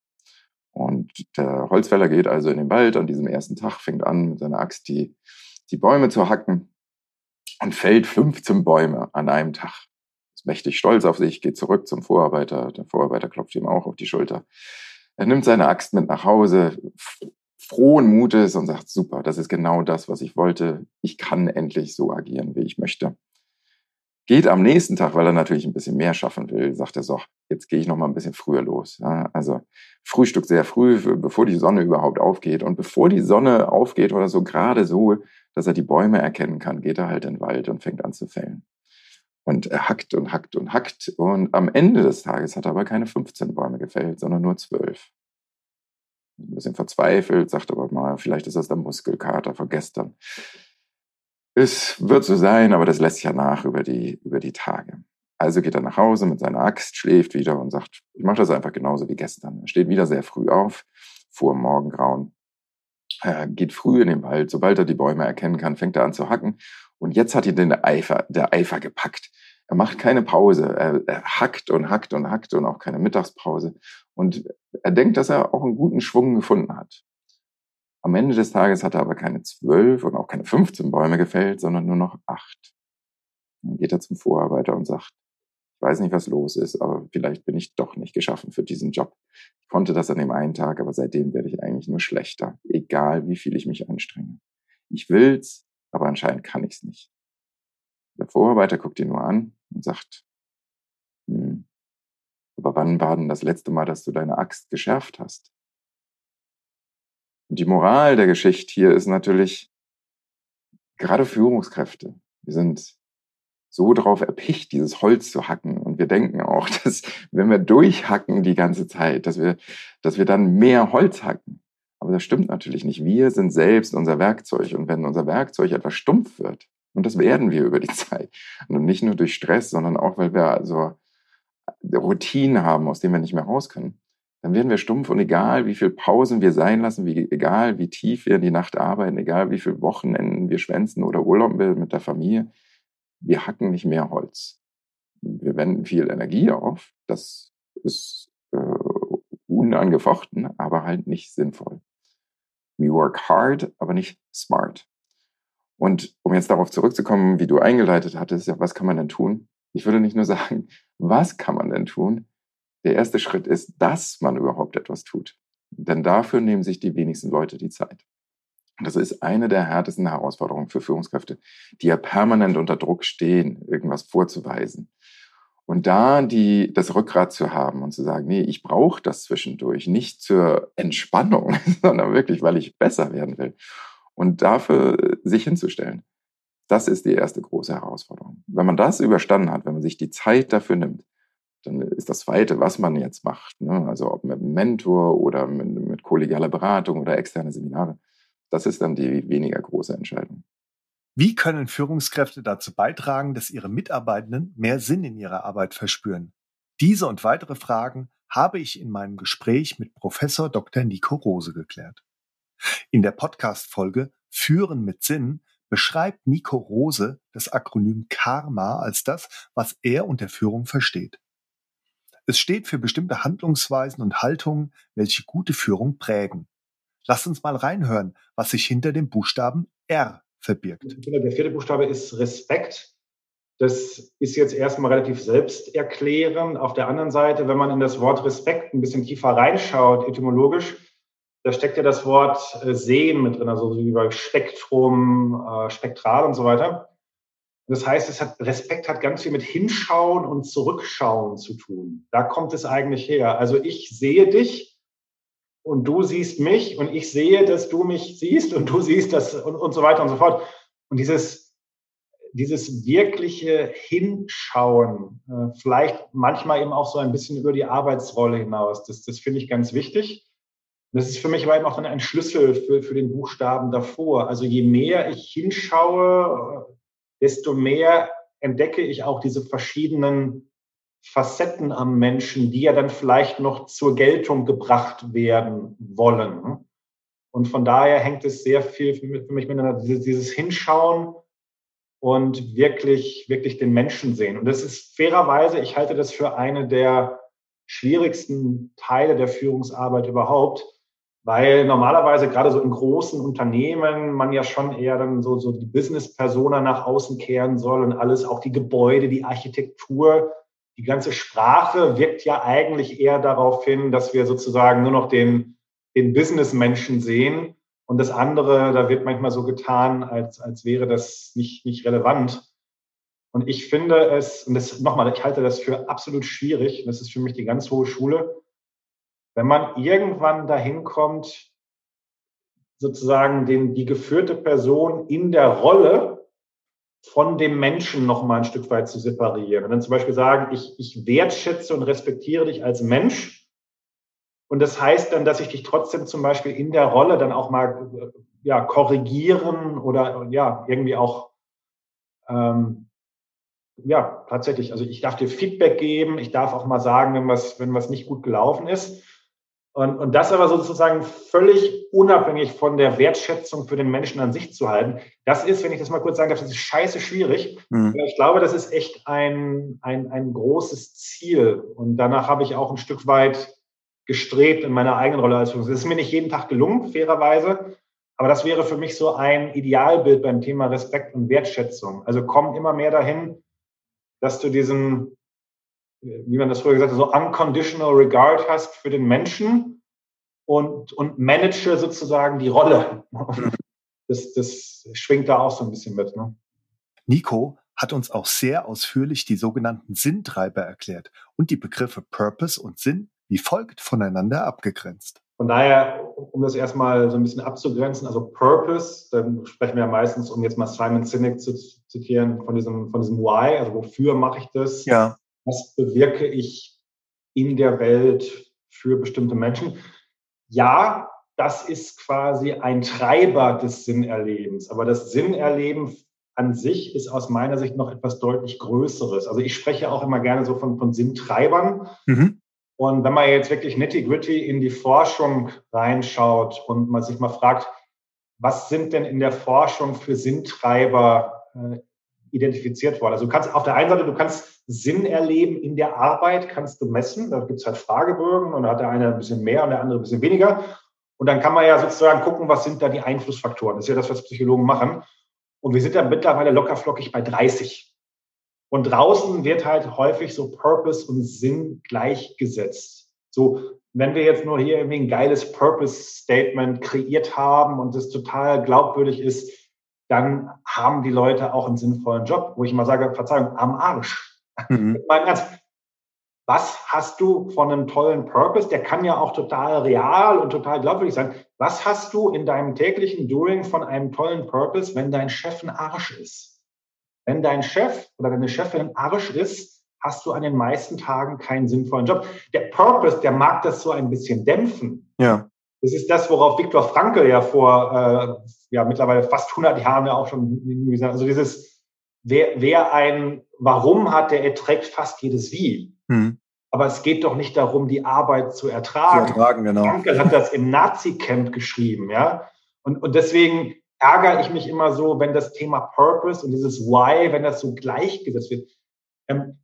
Und der Holzfäller geht also in den Wald an diesem ersten Tag, fängt an, mit seiner Axt die, die Bäume zu hacken und fällt 15 Bäume an einem Tag ist mächtig stolz auf sich, geht zurück zum Vorarbeiter. Der Vorarbeiter klopft ihm auch auf die Schulter. Er nimmt seine Axt mit nach Hause, frohen Mutes und sagt, super, das ist genau das, was ich wollte. Ich kann endlich so agieren, wie ich möchte. Geht am nächsten Tag, weil er natürlich ein bisschen mehr schaffen will, sagt er so, jetzt gehe ich noch mal ein bisschen früher los. Ja, also Frühstück sehr früh, bevor die Sonne überhaupt aufgeht. Und bevor die Sonne aufgeht oder so gerade so, dass er die Bäume erkennen kann, geht er halt in den Wald und fängt an zu fällen. Und er hackt und hackt und hackt. Und am Ende des Tages hat er aber keine 15 Bäume gefällt, sondern nur 12. Ein bisschen verzweifelt, sagt aber mal, vielleicht ist das der Muskelkater von gestern. Es wird so sein, aber das lässt sich ja nach über die, über die Tage. Also geht er nach Hause mit seiner Axt, schläft wieder und sagt, ich mache das einfach genauso wie gestern. Er steht wieder sehr früh auf, vor Morgengrauen, er geht früh in den Wald. Sobald er die Bäume erkennen kann, fängt er an zu hacken. Und jetzt hat ihn den Eifer, der Eifer gepackt. Er macht keine Pause. Er, er hackt und hackt und hackt und auch keine Mittagspause. Und er denkt, dass er auch einen guten Schwung gefunden hat. Am Ende des Tages hat er aber keine zwölf und auch keine 15 Bäume gefällt, sondern nur noch acht. Dann geht er zum Vorarbeiter und sagt, ich weiß nicht, was los ist, aber vielleicht bin ich doch nicht geschaffen für diesen Job. Ich konnte das an dem einen Tag, aber seitdem werde ich eigentlich nur schlechter, egal wie viel ich mich anstrenge. Ich will's, aber anscheinend kann ich's nicht. Der Vorarbeiter guckt ihn nur an und sagt, hm, aber wann war denn das letzte Mal, dass du deine Axt geschärft hast? Und die Moral der Geschichte hier ist natürlich, gerade Führungskräfte, wir sind so drauf erpicht, dieses Holz zu hacken. Und wir denken auch, dass wenn wir durchhacken die ganze Zeit, dass wir, dass wir dann mehr Holz hacken. Aber das stimmt natürlich nicht. Wir sind selbst unser Werkzeug. Und wenn unser Werkzeug etwas stumpf wird, und das werden wir über die Zeit, und nicht nur durch Stress, sondern auch, weil wir also Routinen haben, aus denen wir nicht mehr raus können, dann werden wir stumpf und egal, wie viel Pausen wir sein lassen, wie, egal, wie tief wir in die Nacht arbeiten, egal, wie viel Wochenenden wir schwänzen oder Urlaub mit der Familie, wir hacken nicht mehr Holz. Wir wenden viel Energie auf. Das ist äh, unangefochten, aber halt nicht sinnvoll. We work hard, aber nicht smart. Und um jetzt darauf zurückzukommen, wie du eingeleitet hattest, ja, was kann man denn tun? Ich würde nicht nur sagen, was kann man denn tun? Der erste Schritt ist, dass man überhaupt etwas tut. Denn dafür nehmen sich die wenigsten Leute die Zeit. Das ist eine der härtesten Herausforderungen für Führungskräfte, die ja permanent unter Druck stehen, irgendwas vorzuweisen. Und da die, das Rückgrat zu haben und zu sagen, nee, ich brauche das zwischendurch, nicht zur Entspannung, sondern wirklich, weil ich besser werden will. Und dafür sich hinzustellen. Das ist die erste große Herausforderung. Wenn man das überstanden hat, wenn man sich die Zeit dafür nimmt, dann ist das Zweite, was man jetzt macht, ne? also ob mit einem Mentor oder mit, mit kollegialer Beratung oder externe Seminare, das ist dann die weniger große Entscheidung. Wie können Führungskräfte dazu beitragen, dass ihre Mitarbeitenden mehr Sinn in ihrer Arbeit verspüren? Diese und weitere Fragen habe ich in meinem Gespräch mit Professor Dr. Nico Rose geklärt. In der Podcast-Folge Führen mit Sinn beschreibt Nico Rose das Akronym Karma als das, was er unter Führung versteht. Es steht für bestimmte Handlungsweisen und Haltungen, welche gute Führung prägen. Lasst uns mal reinhören, was sich hinter dem Buchstaben R verbirgt. Der vierte Buchstabe ist Respekt. Das ist jetzt erstmal relativ selbsterklärend. Auf der anderen Seite, wenn man in das Wort Respekt ein bisschen tiefer reinschaut, etymologisch, da steckt ja das Wort äh, Sehen mit drin, also wie bei Spektrum, äh, Spektral und so weiter. Das heißt, es hat, Respekt hat ganz viel mit Hinschauen und Zurückschauen zu tun. Da kommt es eigentlich her. Also ich sehe dich und du siehst mich und ich sehe, dass du mich siehst und du siehst das und, und so weiter und so fort. Und dieses, dieses wirkliche Hinschauen, äh, vielleicht manchmal eben auch so ein bisschen über die Arbeitsrolle hinaus, das, das finde ich ganz wichtig. Das ist für mich aber eben auch ein Schlüssel für, für den Buchstaben davor. Also je mehr ich hinschaue, desto mehr entdecke ich auch diese verschiedenen Facetten am Menschen, die ja dann vielleicht noch zur Geltung gebracht werden wollen. Und von daher hängt es sehr viel für mich miteinander, dieses Hinschauen und wirklich, wirklich den Menschen sehen. Und das ist fairerweise, ich halte das für eine der schwierigsten Teile der Führungsarbeit überhaupt, weil normalerweise gerade so in großen Unternehmen man ja schon eher dann so, so die Business-Persona nach außen kehren soll und alles, auch die Gebäude, die Architektur die ganze Sprache wirkt ja eigentlich eher darauf hin, dass wir sozusagen nur noch den, den Businessmenschen sehen. Und das andere, da wird manchmal so getan, als, als wäre das nicht, nicht relevant. Und ich finde es, und das nochmal, ich halte das für absolut schwierig, das ist für mich die ganz hohe Schule, wenn man irgendwann dahin kommt, sozusagen den, die geführte Person in der Rolle von dem Menschen noch mal ein Stück weit zu separieren. Und dann zum Beispiel sagen, ich, ich wertschätze und respektiere dich als Mensch. Und das heißt dann, dass ich dich trotzdem zum Beispiel in der Rolle dann auch mal ja, korrigieren oder ja, irgendwie auch ähm, ja, tatsächlich. Also ich darf dir Feedback geben, ich darf auch mal sagen, wenn was, wenn was nicht gut gelaufen ist. Und, und das aber sozusagen völlig unabhängig von der Wertschätzung für den Menschen an sich zu halten. Das ist, wenn ich das mal kurz sagen darf, das ist scheiße schwierig. Mhm. Ich glaube, das ist echt ein, ein, ein großes Ziel. Und danach habe ich auch ein Stück weit gestrebt in meiner eigenen Rolle als Führungskraft. Es ist mir nicht jeden Tag gelungen, fairerweise. Aber das wäre für mich so ein Idealbild beim Thema Respekt und Wertschätzung. Also komm immer mehr dahin, dass du diesen, wie man das früher gesagt hat, so unconditional regard hast für den Menschen und, und manage sozusagen die Rolle. Das, das schwingt da auch so ein bisschen mit. Ne? Nico hat uns auch sehr ausführlich die sogenannten Sinntreiber erklärt und die Begriffe Purpose und Sinn wie folgt voneinander abgegrenzt. Von daher, um das erstmal so ein bisschen abzugrenzen, also Purpose, dann sprechen wir ja meistens, um jetzt mal Simon Sinek zu zitieren, von diesem, von diesem Why, also wofür mache ich das? Ja. Was bewirke ich in der Welt für bestimmte Menschen? Ja, das ist quasi ein Treiber des Sinnerlebens. Aber das Sinnerleben an sich ist aus meiner Sicht noch etwas deutlich Größeres. Also ich spreche auch immer gerne so von, von Sinntreibern. Mhm. Und wenn man jetzt wirklich nitty-gritty in die Forschung reinschaut und man sich mal fragt, was sind denn in der Forschung für Sinntreiber äh, identifiziert worden? Also du kannst auf der einen Seite, du kannst Sinn erleben in der Arbeit, kannst du messen. Da gibt es halt Fragebögen und da hat der eine ein bisschen mehr und der andere ein bisschen weniger. Und dann kann man ja sozusagen gucken, was sind da die Einflussfaktoren. Das ist ja das, was Psychologen machen. Und wir sind da mittlerweile lockerflockig bei 30. Und draußen wird halt häufig so Purpose und Sinn gleichgesetzt. So, wenn wir jetzt nur hier irgendwie ein geiles Purpose-Statement kreiert haben und das total glaubwürdig ist, dann haben die Leute auch einen sinnvollen Job, wo ich mal sage, Verzeihung, am Arsch. Mhm. was hast du von einem tollen Purpose? Der kann ja auch total real und total glaubwürdig sein. Was hast du in deinem täglichen Doing von einem tollen Purpose, wenn dein Chef ein Arsch ist? Wenn dein Chef oder deine Chefin Arsch ist, hast du an den meisten Tagen keinen sinnvollen Job. Der Purpose, der mag das so ein bisschen dämpfen. Ja. Das ist das, worauf Viktor Frankl ja vor äh, ja mittlerweile fast 100 Jahren ja auch schon gesagt also dieses wer, wer ein Warum hat, der erträgt fast jedes Wie. Hm. Aber es geht doch nicht darum, die Arbeit zu ertragen. Zu ertragen, genau. Frankl hat das im Nazi-Camp geschrieben, ja. Und, und deswegen ärgere ich mich immer so, wenn das Thema Purpose und dieses Why, wenn das so gleichgesetzt wird. Ähm,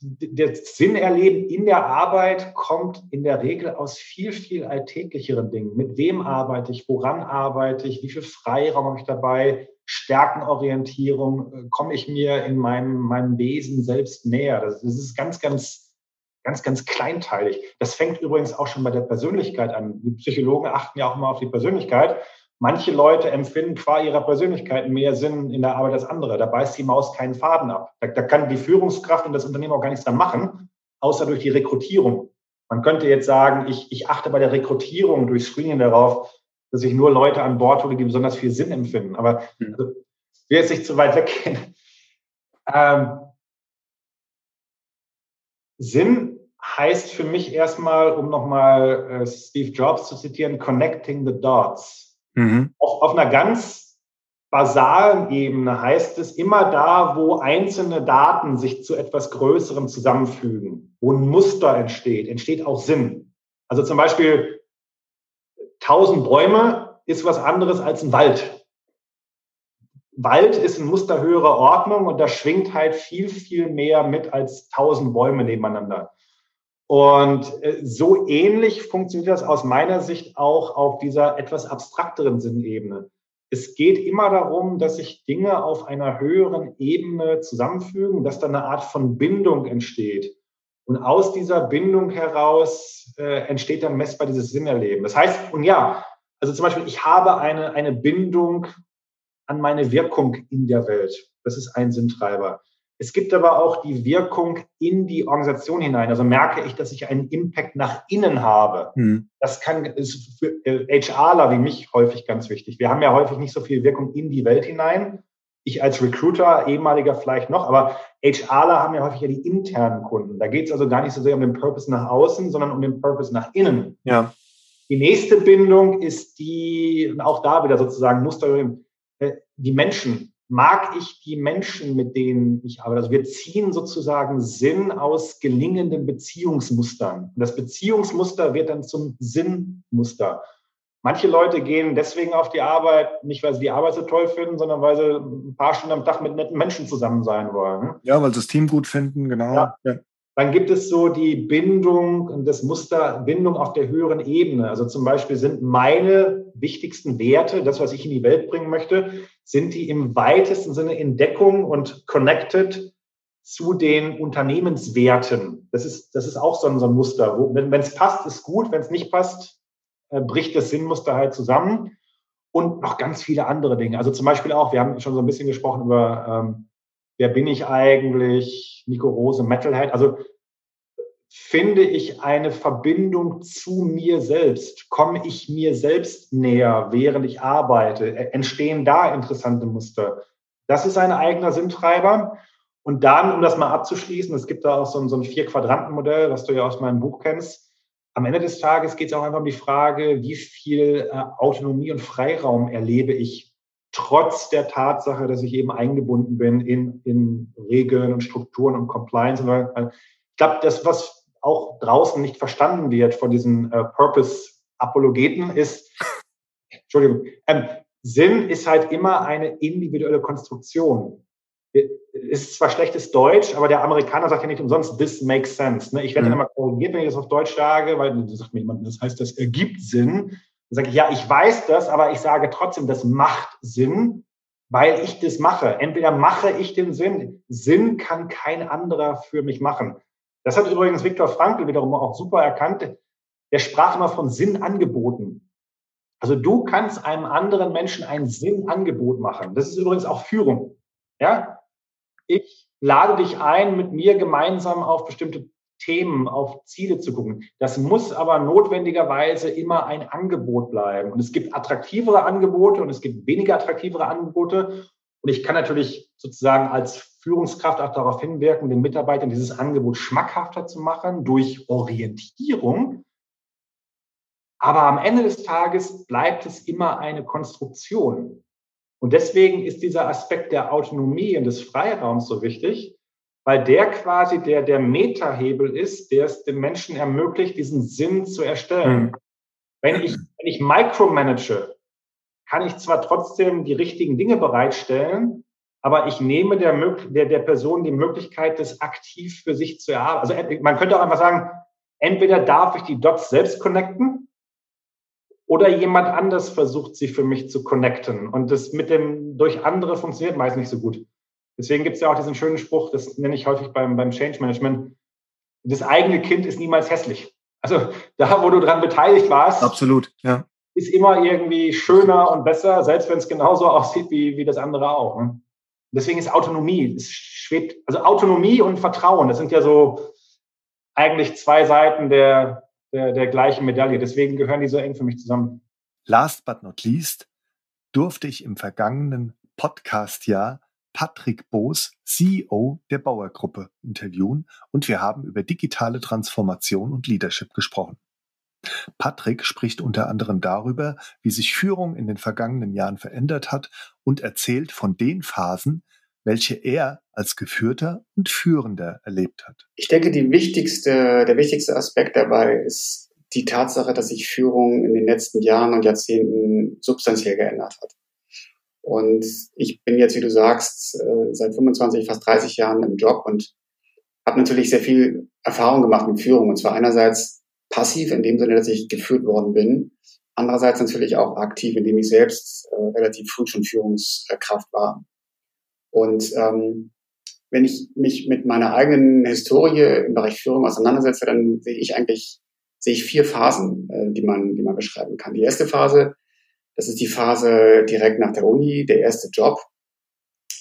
das Sinnerleben in der Arbeit kommt in der Regel aus viel, viel alltäglicheren Dingen. Mit wem arbeite ich? Woran arbeite ich? Wie viel Freiraum habe ich dabei? Stärkenorientierung? Äh, komme ich mir in meinem, meinem Wesen selbst näher? Das, das ist ganz, ganz, ganz, ganz kleinteilig. Das fängt übrigens auch schon bei der Persönlichkeit an. Die Psychologen achten ja auch immer auf die Persönlichkeit. Manche Leute empfinden qua ihrer Persönlichkeit mehr Sinn in der Arbeit als andere. Da beißt die Maus keinen Faden ab. Da, da kann die Führungskraft und das Unternehmen auch gar nichts dran machen, außer durch die Rekrutierung. Man könnte jetzt sagen, ich, ich achte bei der Rekrutierung durch Screening darauf, dass ich nur Leute an Bord hole, die besonders viel Sinn empfinden. Aber mhm. also, ich will jetzt nicht zu weit weggehen. Ähm, Sinn heißt für mich erstmal, um nochmal äh, Steve Jobs zu zitieren, connecting the dots. Mhm. Auf, auf einer ganz basalen Ebene heißt es immer da, wo einzelne Daten sich zu etwas Größerem zusammenfügen, wo ein Muster entsteht, entsteht auch Sinn. Also zum Beispiel 1000 Bäume ist was anderes als ein Wald. Wald ist ein Muster höherer Ordnung und da schwingt halt viel, viel mehr mit als 1000 Bäume nebeneinander. Und äh, so ähnlich funktioniert das aus meiner Sicht auch auf dieser etwas abstrakteren Sinnebene. Es geht immer darum, dass sich Dinge auf einer höheren Ebene zusammenfügen, dass da eine Art von Bindung entsteht. Und aus dieser Bindung heraus äh, entsteht dann messbar dieses Sinnerleben. Das heißt, und ja, also zum Beispiel, ich habe eine, eine Bindung an meine Wirkung in der Welt. Das ist ein Sinntreiber. Es gibt aber auch die Wirkung in die Organisation hinein. Also merke ich, dass ich einen Impact nach innen habe. Hm. Das kann, ist für HRler wie mich häufig ganz wichtig. Wir haben ja häufig nicht so viel Wirkung in die Welt hinein. ich als Recruiter, ehemaliger vielleicht noch, aber HRler haben ja häufig ja die internen Kunden. Da geht es also gar nicht so sehr um den Purpose nach außen, sondern um den Purpose nach innen. Ja. Die nächste Bindung ist die, auch da wieder sozusagen Muster, äh, die Menschen. Mag ich die Menschen, mit denen ich arbeite? Also wir ziehen sozusagen Sinn aus gelingenden Beziehungsmustern. Und das Beziehungsmuster wird dann zum Sinnmuster. Manche Leute gehen deswegen auf die Arbeit, nicht weil sie die Arbeit so toll finden, sondern weil sie ein paar Stunden am Tag mit netten Menschen zusammen sein wollen. Ja, weil sie das Team gut finden, genau. Ja. Ja. Dann gibt es so die Bindung, das Muster Bindung auf der höheren Ebene. Also zum Beispiel sind meine wichtigsten Werte, das, was ich in die Welt bringen möchte, sind die im weitesten Sinne in Deckung und connected zu den Unternehmenswerten. Das ist, das ist auch so ein, so ein Muster. Wo, wenn es passt, ist gut. Wenn es nicht passt, äh, bricht das Sinnmuster halt zusammen und noch ganz viele andere Dinge. Also zum Beispiel auch, wir haben schon so ein bisschen gesprochen über, ähm, wer bin ich eigentlich, Nico Rose, Metalhead. Also finde ich eine Verbindung zu mir selbst? Komme ich mir selbst näher, während ich arbeite? Äh, entstehen da interessante Muster? Das ist ein eigener Sinntreiber. Und dann, um das mal abzuschließen, es gibt da auch so ein, so ein Vier-Quadranten-Modell, was du ja aus meinem Buch kennst am Ende des Tages geht es auch einfach um die Frage, wie viel äh, Autonomie und Freiraum erlebe ich trotz der Tatsache, dass ich eben eingebunden bin in, in Regeln und Strukturen und Compliance. Ich glaube, das, was auch draußen nicht verstanden wird von diesen äh, Purpose-Apologeten, ist, Entschuldigung, ähm, Sinn ist halt immer eine individuelle Konstruktion ist zwar schlechtes Deutsch, aber der Amerikaner sagt ja nicht umsonst, this makes sense. Ne? Ich werde mhm. dann immer korrigiert, wenn ich das auf Deutsch sage, weil sagt mir jemand, das heißt, das ergibt Sinn. Dann sage ich, ja, ich weiß das, aber ich sage trotzdem, das macht Sinn, weil ich das mache. Entweder mache ich den Sinn, Sinn kann kein anderer für mich machen. Das hat übrigens Viktor Frankl wiederum auch super erkannt. Der sprach immer von Sinnangeboten. Also du kannst einem anderen Menschen ein Sinnangebot machen. Das ist übrigens auch Führung. Ja, ich lade dich ein, mit mir gemeinsam auf bestimmte Themen, auf Ziele zu gucken. Das muss aber notwendigerweise immer ein Angebot bleiben. Und es gibt attraktivere Angebote und es gibt weniger attraktivere Angebote. Und ich kann natürlich sozusagen als Führungskraft auch darauf hinwirken, den Mitarbeitern dieses Angebot schmackhafter zu machen durch Orientierung. Aber am Ende des Tages bleibt es immer eine Konstruktion. Und deswegen ist dieser Aspekt der Autonomie und des Freiraums so wichtig, weil der quasi der, der Metahebel ist, der es dem Menschen ermöglicht, diesen Sinn zu erstellen. Mhm. Wenn ich, wenn ich micromanage, kann ich zwar trotzdem die richtigen Dinge bereitstellen, aber ich nehme der, der, der Person die Möglichkeit, das aktiv für sich zu erarbeiten. Also man könnte auch einfach sagen, entweder darf ich die Dots selbst connecten oder jemand anders versucht, sie für mich zu connecten. Und das mit dem durch andere funktioniert meist nicht so gut. Deswegen gibt es ja auch diesen schönen Spruch, das nenne ich häufig beim, beim Change Management, das eigene Kind ist niemals hässlich. Also da, wo du dran beteiligt warst, absolut, ja. ist immer irgendwie schöner und besser, selbst wenn es genauso aussieht wie, wie das andere auch. Ne? Deswegen ist Autonomie, es schwebt, also Autonomie und Vertrauen, das sind ja so eigentlich zwei Seiten der, der, der gleichen Medaille. Deswegen gehören die so eng für mich zusammen. Last but not least durfte ich im vergangenen Podcast-Jahr Patrick Boos, CEO der Bauergruppe, interviewen und wir haben über digitale Transformation und Leadership gesprochen. Patrick spricht unter anderem darüber, wie sich Führung in den vergangenen Jahren verändert hat und erzählt von den Phasen, welche er als Geführter und Führender erlebt hat. Ich denke, wichtigste, der wichtigste Aspekt dabei ist die Tatsache, dass sich Führung in den letzten Jahren und Jahrzehnten substanziell geändert hat. Und ich bin jetzt, wie du sagst, äh, seit 25, fast 30 Jahren im Job und habe natürlich sehr viel Erfahrung gemacht mit Führung. Und zwar einerseits passiv, in dem Sinne, dass ich geführt worden bin. Andererseits natürlich auch aktiv, indem ich selbst äh, relativ früh schon Führungskraft war. Und ähm, wenn ich mich mit meiner eigenen Historie im Bereich Führung auseinandersetze, dann sehe ich eigentlich sehe ich vier Phasen, äh, die man die man beschreiben kann. Die erste Phase, das ist die Phase direkt nach der Uni, der erste Job.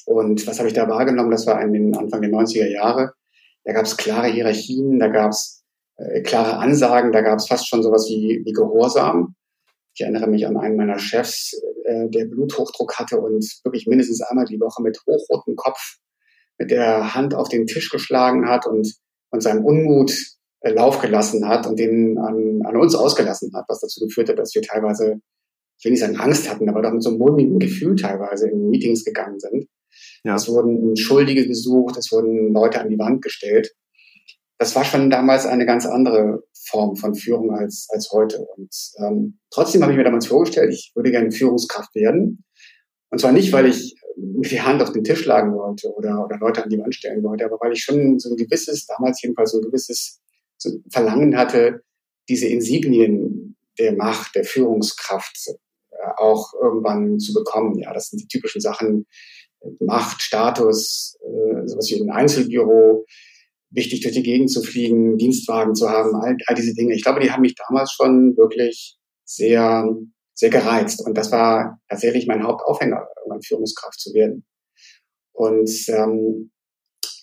Und was habe ich da wahrgenommen? Das war in den Anfang der 90er Jahre. Da gab es klare Hierarchien, da gab es äh, klare Ansagen, da gab es fast schon sowas wie, wie Gehorsam. Ich erinnere mich an einen meiner Chefs, äh, der Bluthochdruck hatte und wirklich mindestens einmal die Woche mit hochrotem Kopf mit der Hand auf den Tisch geschlagen hat und, und seinem Unmut äh, Lauf gelassen hat und den an, an uns ausgelassen hat, was dazu geführt hat, dass wir teilweise, ich will nicht sagen Angst hatten, aber doch mit so einem mulmigen Gefühl teilweise in Meetings gegangen sind. Ja. Es wurden Schuldige gesucht, es wurden Leute an die Wand gestellt. Das war schon damals eine ganz andere Form von Führung als, als heute. Und ähm, trotzdem habe ich mir damals vorgestellt, ich würde gerne Führungskraft werden. Und zwar nicht, weil ich mit die Hand auf den Tisch schlagen wollte oder, oder Leute an die Wand stellen wollte, aber weil ich schon so ein gewisses, damals jedenfalls so ein gewisses so Verlangen hatte, diese Insignien der Macht, der Führungskraft äh, auch irgendwann zu bekommen. Ja, das sind die typischen Sachen, Macht, Status, äh, sowas wie ein Einzelbüro, wichtig durch die Gegend zu fliegen, Dienstwagen zu haben, all, all diese Dinge. Ich glaube, die haben mich damals schon wirklich sehr, sehr gereizt. Und das war tatsächlich mein Hauptaufhänger, irgendwann Führungskraft zu werden. Und ähm,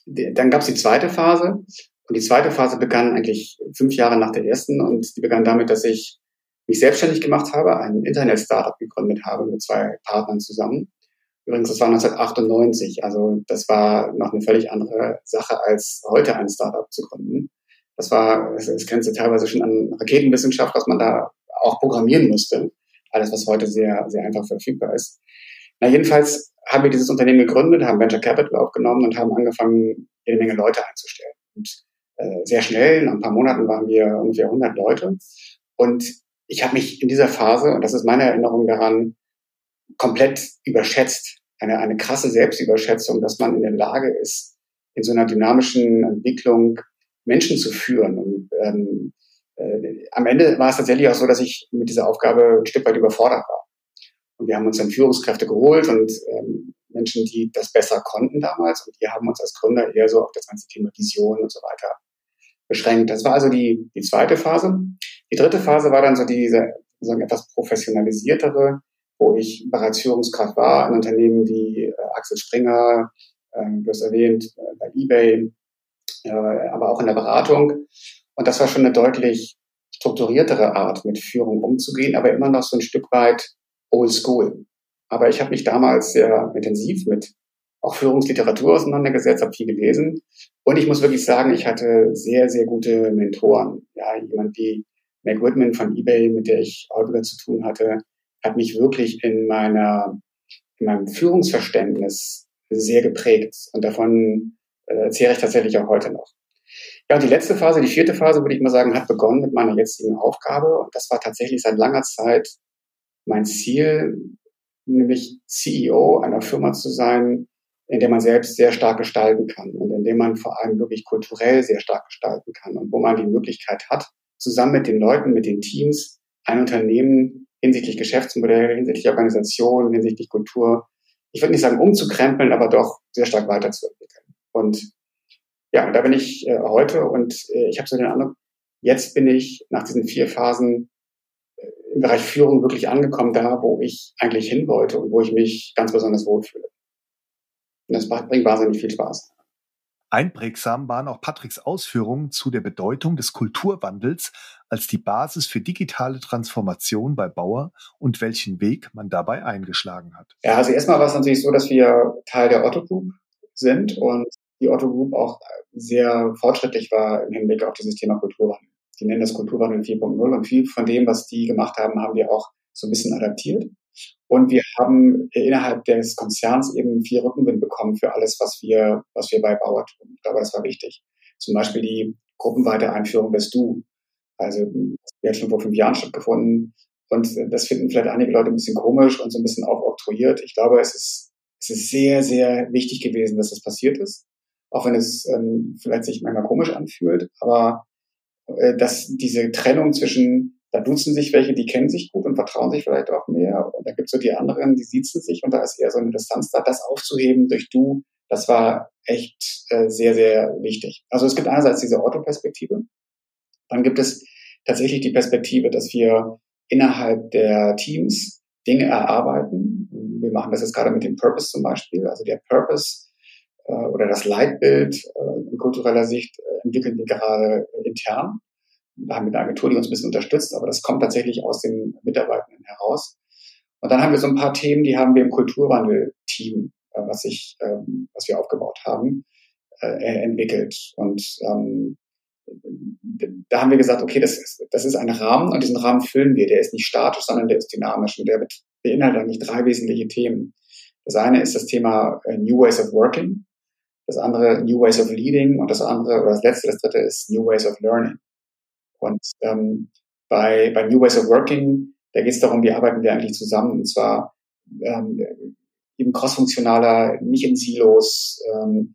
dann gab es die zweite Phase. Und die zweite Phase begann eigentlich fünf Jahre nach der ersten. Und die begann damit, dass ich mich selbstständig gemacht habe, ein Internet-Startup gegründet habe mit zwei Partnern zusammen. Übrigens, das war 1998, also das war noch eine völlig andere Sache, als heute ein Startup zu gründen. Das war, es grenzte teilweise schon an Raketenwissenschaft, was man da auch programmieren musste. Alles, was heute sehr, sehr einfach verfügbar ist. Na, jedenfalls haben wir dieses Unternehmen gegründet, haben Venture Capital aufgenommen und haben angefangen, jede Menge Leute einzustellen. Und äh, sehr schnell, nach ein paar Monaten waren wir ungefähr 100 Leute. Und ich habe mich in dieser Phase, und das ist meine Erinnerung daran, komplett überschätzt. Eine, eine krasse Selbstüberschätzung, dass man in der Lage ist, in so einer dynamischen Entwicklung Menschen zu führen. Und ähm, äh, am Ende war es tatsächlich auch so, dass ich mit dieser Aufgabe ein Stück weit überfordert war. Und wir haben uns dann Führungskräfte geholt und ähm, Menschen, die das besser konnten damals. Und die haben uns als Gründer eher so auf das ganze Thema Vision und so weiter beschränkt. Das war also die, die zweite Phase. Die dritte Phase war dann so diese so etwas professionalisiertere wo ich bereits Führungskraft war in Unternehmen wie äh, Axel Springer, äh, du hast erwähnt, äh, bei eBay, äh, aber auch in der Beratung. Und das war schon eine deutlich strukturiertere Art, mit Führung umzugehen, aber immer noch so ein Stück weit old school. Aber ich habe mich damals sehr intensiv mit auch Führungsliteratur auseinandergesetzt, habe viel gelesen. Und ich muss wirklich sagen, ich hatte sehr, sehr gute Mentoren. Ja, jemand wie Meg Whitman von eBay, mit der ich häufiger zu tun hatte, hat mich wirklich in meiner, in meinem Führungsverständnis sehr geprägt. Und davon äh, zehre ich tatsächlich auch heute noch. Ja, und die letzte Phase, die vierte Phase, würde ich mal sagen, hat begonnen mit meiner jetzigen Aufgabe. Und das war tatsächlich seit langer Zeit mein Ziel, nämlich CEO einer Firma zu sein, in der man selbst sehr stark gestalten kann und in dem man vor allem wirklich kulturell sehr stark gestalten kann und wo man die Möglichkeit hat, zusammen mit den Leuten, mit den Teams, ein Unternehmen hinsichtlich Geschäftsmodell, hinsichtlich Organisation, hinsichtlich Kultur, ich würde nicht sagen umzukrempeln, aber doch sehr stark weiterzuentwickeln. Und ja, da bin ich äh, heute und äh, ich habe so den Eindruck, jetzt bin ich nach diesen vier Phasen äh, im Bereich Führung wirklich angekommen, da wo ich eigentlich hin wollte und wo ich mich ganz besonders wohlfühle. Und das bringt wahnsinnig viel Spaß. Einprägsam waren auch Patricks Ausführungen zu der Bedeutung des Kulturwandels als die Basis für digitale Transformation bei Bauer und welchen Weg man dabei eingeschlagen hat. Ja, also erstmal war es natürlich so, dass wir Teil der Otto Group sind und die Otto Group auch sehr fortschrittlich war im Hinblick auf dieses Thema Kulturwandel. Die nennen das Kulturwandel 4.0 und viel von dem, was die gemacht haben, haben wir auch so ein bisschen adaptiert. Und wir haben innerhalb des Konzerns eben viel Rückenwind bekommen für alles, was wir, was wir bei Bauer tun. Ich glaube, das war wichtig. Zum Beispiel die gruppenweite Einführung des Du. Also, die hat schon vor fünf Jahren stattgefunden. Und das finden vielleicht einige Leute ein bisschen komisch und so ein bisschen auch oktroyiert. Ich glaube, es ist, es ist sehr, sehr wichtig gewesen, dass das passiert ist. Auch wenn es ähm, vielleicht sich manchmal komisch anfühlt. Aber äh, dass diese Trennung zwischen da duzen sich welche, die kennen sich gut und vertrauen sich vielleicht auch mehr. Und da gibt es so die anderen, die siezen sich und da ist eher so eine Distanz da. Das aufzuheben durch du, das war echt äh, sehr, sehr wichtig. Also es gibt einerseits diese Orthoperspektive. Dann gibt es tatsächlich die Perspektive, dass wir innerhalb der Teams Dinge erarbeiten. Wir machen das jetzt gerade mit dem Purpose zum Beispiel. Also der Purpose äh, oder das Leitbild äh, in kultureller Sicht äh, entwickeln wir gerade intern haben wir eine Agentur, die uns ein bisschen unterstützt, aber das kommt tatsächlich aus den Mitarbeitenden heraus. Und dann haben wir so ein paar Themen, die haben wir im Kulturwandel-Team, äh, was ich, ähm, was wir aufgebaut haben, äh, entwickelt. Und ähm, da haben wir gesagt, okay, das ist, das ist ein Rahmen und diesen Rahmen füllen wir. Der ist nicht statisch, sondern der ist dynamisch und der beinhaltet eigentlich drei wesentliche Themen. Das eine ist das Thema äh, New Ways of Working, das andere New Ways of Leading und das andere, oder das letzte, das dritte ist New Ways of Learning. Und ähm, bei, bei New Ways of Working, da geht es darum, wie arbeiten wir eigentlich zusammen und zwar ähm, eben crossfunktionaler, nicht in Silos. Ähm,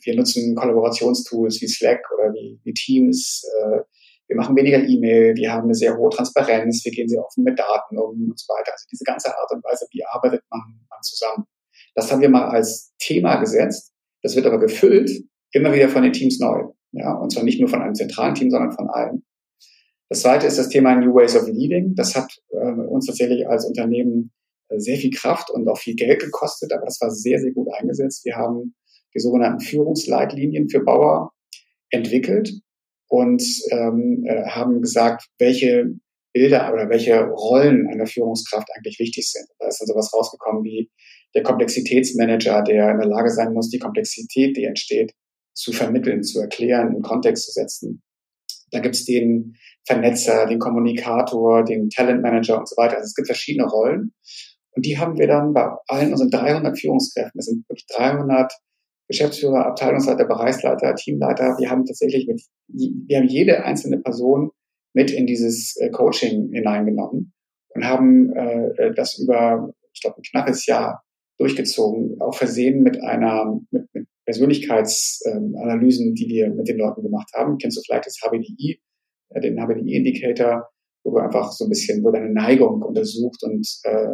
wir nutzen Kollaborationstools wie Slack oder wie, wie Teams. Äh, wir machen weniger E-Mail, wir haben eine sehr hohe Transparenz, wir gehen sehr offen mit Daten um und so weiter. Also diese ganze Art und Weise, wie arbeitet man, man zusammen. Das haben wir mal als Thema gesetzt. Das wird aber gefüllt immer wieder von den Teams neu. Ja, und zwar nicht nur von einem zentralen Team, sondern von allen. Das zweite ist das Thema New Ways of Leading. Das hat äh, uns tatsächlich als Unternehmen äh, sehr viel Kraft und auch viel Geld gekostet, aber das war sehr, sehr gut eingesetzt. Wir haben die sogenannten Führungsleitlinien für Bauer entwickelt und ähm, äh, haben gesagt, welche Bilder oder welche Rollen einer Führungskraft eigentlich wichtig sind. Da ist dann sowas rausgekommen wie der Komplexitätsmanager, der in der Lage sein muss, die Komplexität, die entsteht, zu vermitteln, zu erklären, in Kontext zu setzen. Da gibt es den Vernetzer, den Kommunikator, den Talentmanager und so weiter. Also es gibt verschiedene Rollen. Und die haben wir dann bei allen unseren 300 Führungskräften, das sind wirklich 300 Geschäftsführer, Abteilungsleiter, Bereichsleiter, Teamleiter. Wir haben tatsächlich mit, wir haben jede einzelne Person mit in dieses äh, Coaching hineingenommen und haben äh, das über, ich glaube, ein knappes Jahr durchgezogen, auch versehen mit einer, mit, mit Persönlichkeitsanalysen, ähm, die wir mit den Leuten gemacht haben. Kennst du vielleicht das HBDI, äh, den HBDI-Indicator, wo du einfach so ein bisschen, wo deine Neigung untersucht und äh,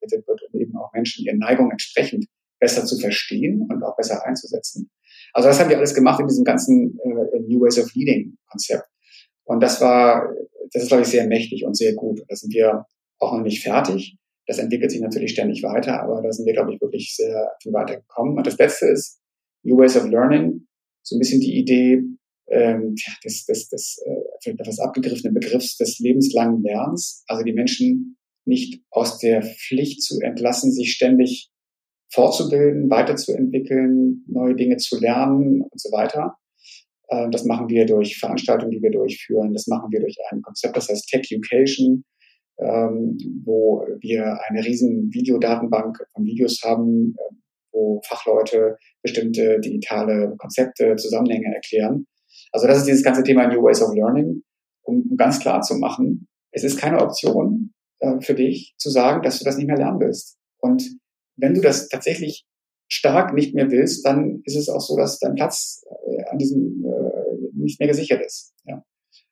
wird, um eben auch Menschen ihren Neigungen entsprechend besser zu verstehen und auch besser einzusetzen. Also das haben wir alles gemacht in diesem ganzen äh, New Ways of Leading Konzept. Und das war, das ist, glaube ich, sehr mächtig und sehr gut. Und da sind wir auch noch nicht fertig. Das entwickelt sich natürlich ständig weiter, aber da sind wir, glaube ich, wirklich sehr viel weiter gekommen. Und das Letzte ist New Ways of Learning. So ein bisschen die Idee ähm, des, des, des äh, etwas abgegriffenen Begriffs des lebenslangen Lernens. Also die Menschen nicht aus der Pflicht zu entlassen, sich ständig fortzubilden, weiterzuentwickeln, neue Dinge zu lernen und so weiter. Ähm, das machen wir durch Veranstaltungen, die wir durchführen. Das machen wir durch ein Konzept, das heißt Tech Education, ähm, wo wir eine riesen Videodatenbank von Videos haben, äh, wo Fachleute bestimmte digitale Konzepte, Zusammenhänge erklären. Also das ist dieses ganze Thema New Ways of Learning, um ganz klar zu machen, es ist keine Option äh, für dich zu sagen, dass du das nicht mehr lernen willst. Und wenn du das tatsächlich stark nicht mehr willst, dann ist es auch so, dass dein Platz äh, an diesem äh, nicht mehr gesichert ist. Ja.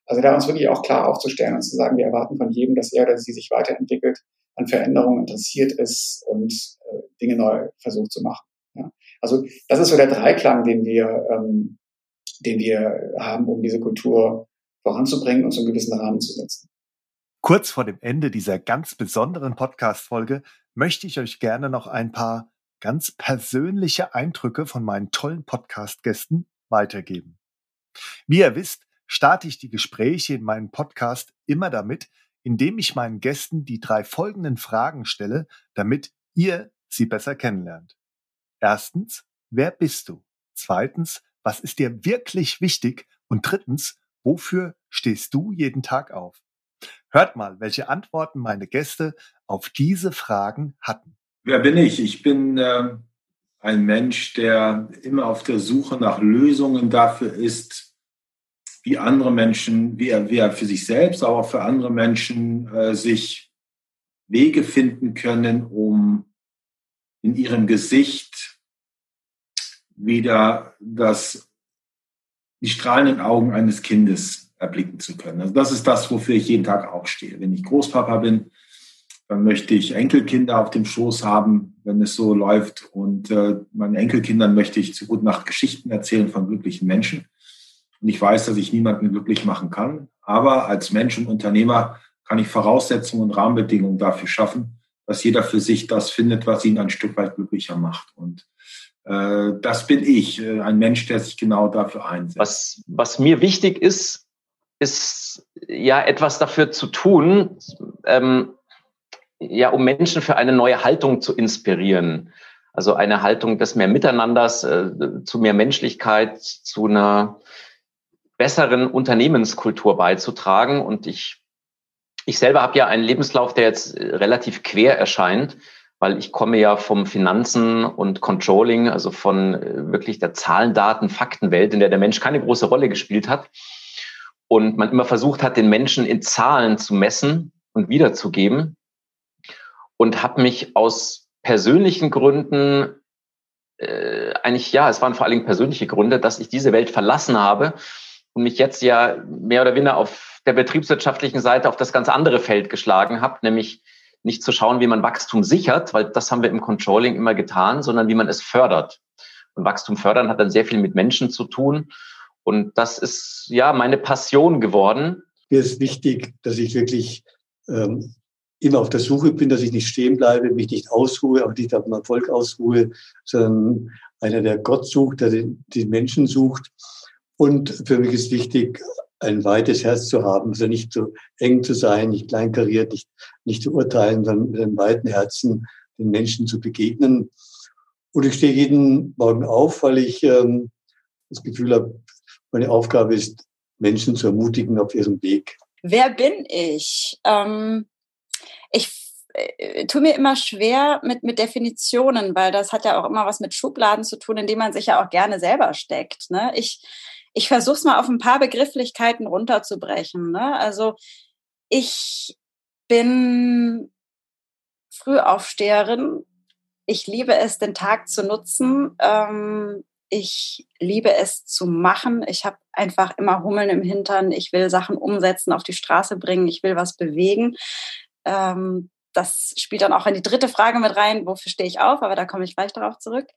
Also da uns wirklich auch klar aufzustellen und zu sagen, wir erwarten von jedem, dass er oder sie sich weiterentwickelt, an Veränderungen interessiert ist und äh, Dinge neu versucht zu machen. Ja. Also das ist so der Dreiklang, den wir, ähm, den wir haben, um diese Kultur voranzubringen und so einen gewissen Rahmen zu setzen. Kurz vor dem Ende dieser ganz besonderen Podcast-Folge möchte ich euch gerne noch ein paar ganz persönliche Eindrücke von meinen tollen Podcast-Gästen weitergeben. Wie ihr wisst, starte ich die Gespräche in meinem Podcast immer damit, indem ich meinen Gästen die drei folgenden Fragen stelle, damit ihr sie besser kennenlernt. Erstens, wer bist du? Zweitens, was ist dir wirklich wichtig? Und drittens, wofür stehst du jeden Tag auf? Hört mal, welche Antworten meine Gäste auf diese Fragen hatten. Wer bin ich? Ich bin äh, ein Mensch, der immer auf der Suche nach Lösungen dafür ist, wie andere Menschen, wie er, wie er für sich selbst, aber auch für andere Menschen äh, sich Wege finden können, um in ihrem Gesicht wieder das, die strahlenden Augen eines Kindes erblicken zu können. Also das ist das, wofür ich jeden Tag auch stehe. Wenn ich Großpapa bin, dann möchte ich Enkelkinder auf dem Schoß haben, wenn es so läuft. Und äh, meinen Enkelkindern möchte ich zu Gute Nacht Geschichten erzählen von glücklichen Menschen. Und ich weiß, dass ich niemanden glücklich machen kann. Aber als Mensch und Unternehmer kann ich Voraussetzungen und Rahmenbedingungen dafür schaffen, dass jeder für sich das findet, was ihn ein Stück weit glücklicher macht. Und äh, das bin ich, äh, ein Mensch, der sich genau dafür einsetzt. Was, was mir wichtig ist, ist ja etwas dafür zu tun, ähm, ja, um Menschen für eine neue Haltung zu inspirieren. Also eine Haltung des mehr Miteinanders, äh, zu mehr Menschlichkeit, zu einer besseren Unternehmenskultur beizutragen. Und ich, ich selber habe ja einen Lebenslauf, der jetzt relativ quer erscheint, weil ich komme ja vom Finanzen und Controlling, also von äh, wirklich der Zahlen, Daten, Faktenwelt, in der der Mensch keine große Rolle gespielt hat. Und man immer versucht hat, den Menschen in Zahlen zu messen und wiederzugeben. Und habe mich aus persönlichen Gründen äh, eigentlich, ja, es waren vor allen Dingen persönliche Gründe, dass ich diese Welt verlassen habe und mich jetzt ja mehr oder weniger auf der betriebswirtschaftlichen Seite auf das ganz andere Feld geschlagen habe, nämlich nicht zu schauen, wie man Wachstum sichert, weil das haben wir im Controlling immer getan, sondern wie man es fördert. Und Wachstum fördern hat dann sehr viel mit Menschen zu tun. Und das ist ja meine Passion geworden. Mir ist wichtig, dass ich wirklich ähm, immer auf der Suche bin, dass ich nicht stehen bleibe, mich nicht ausruhe, auch nicht auf dem Erfolg ausruhe, sondern einer, der Gott sucht, der den, den Menschen sucht. Und für mich ist wichtig, ein weites Herz zu haben, also nicht so eng zu sein, nicht kleinkariert, nicht, nicht zu urteilen, sondern mit einem weiten Herzen den Menschen zu begegnen. Und ich stehe jeden Morgen auf, weil ich ähm, das Gefühl habe, meine Aufgabe ist, Menschen zu ermutigen auf ihrem Weg. Wer bin ich? Ähm, ich äh, tue mir immer schwer mit, mit Definitionen, weil das hat ja auch immer was mit Schubladen zu tun, in die man sich ja auch gerne selber steckt. Ne? Ich, ich versuche es mal auf ein paar Begrifflichkeiten runterzubrechen. Ne? Also ich bin Frühaufsteherin. Ich liebe es, den Tag zu nutzen. Ähm, ich liebe es zu machen. Ich habe einfach immer Hummeln im Hintern. Ich will Sachen umsetzen, auf die Straße bringen. Ich will was bewegen. Ähm, das spielt dann auch in die dritte Frage mit rein, wofür stehe ich auf, aber da komme ich gleich darauf zurück.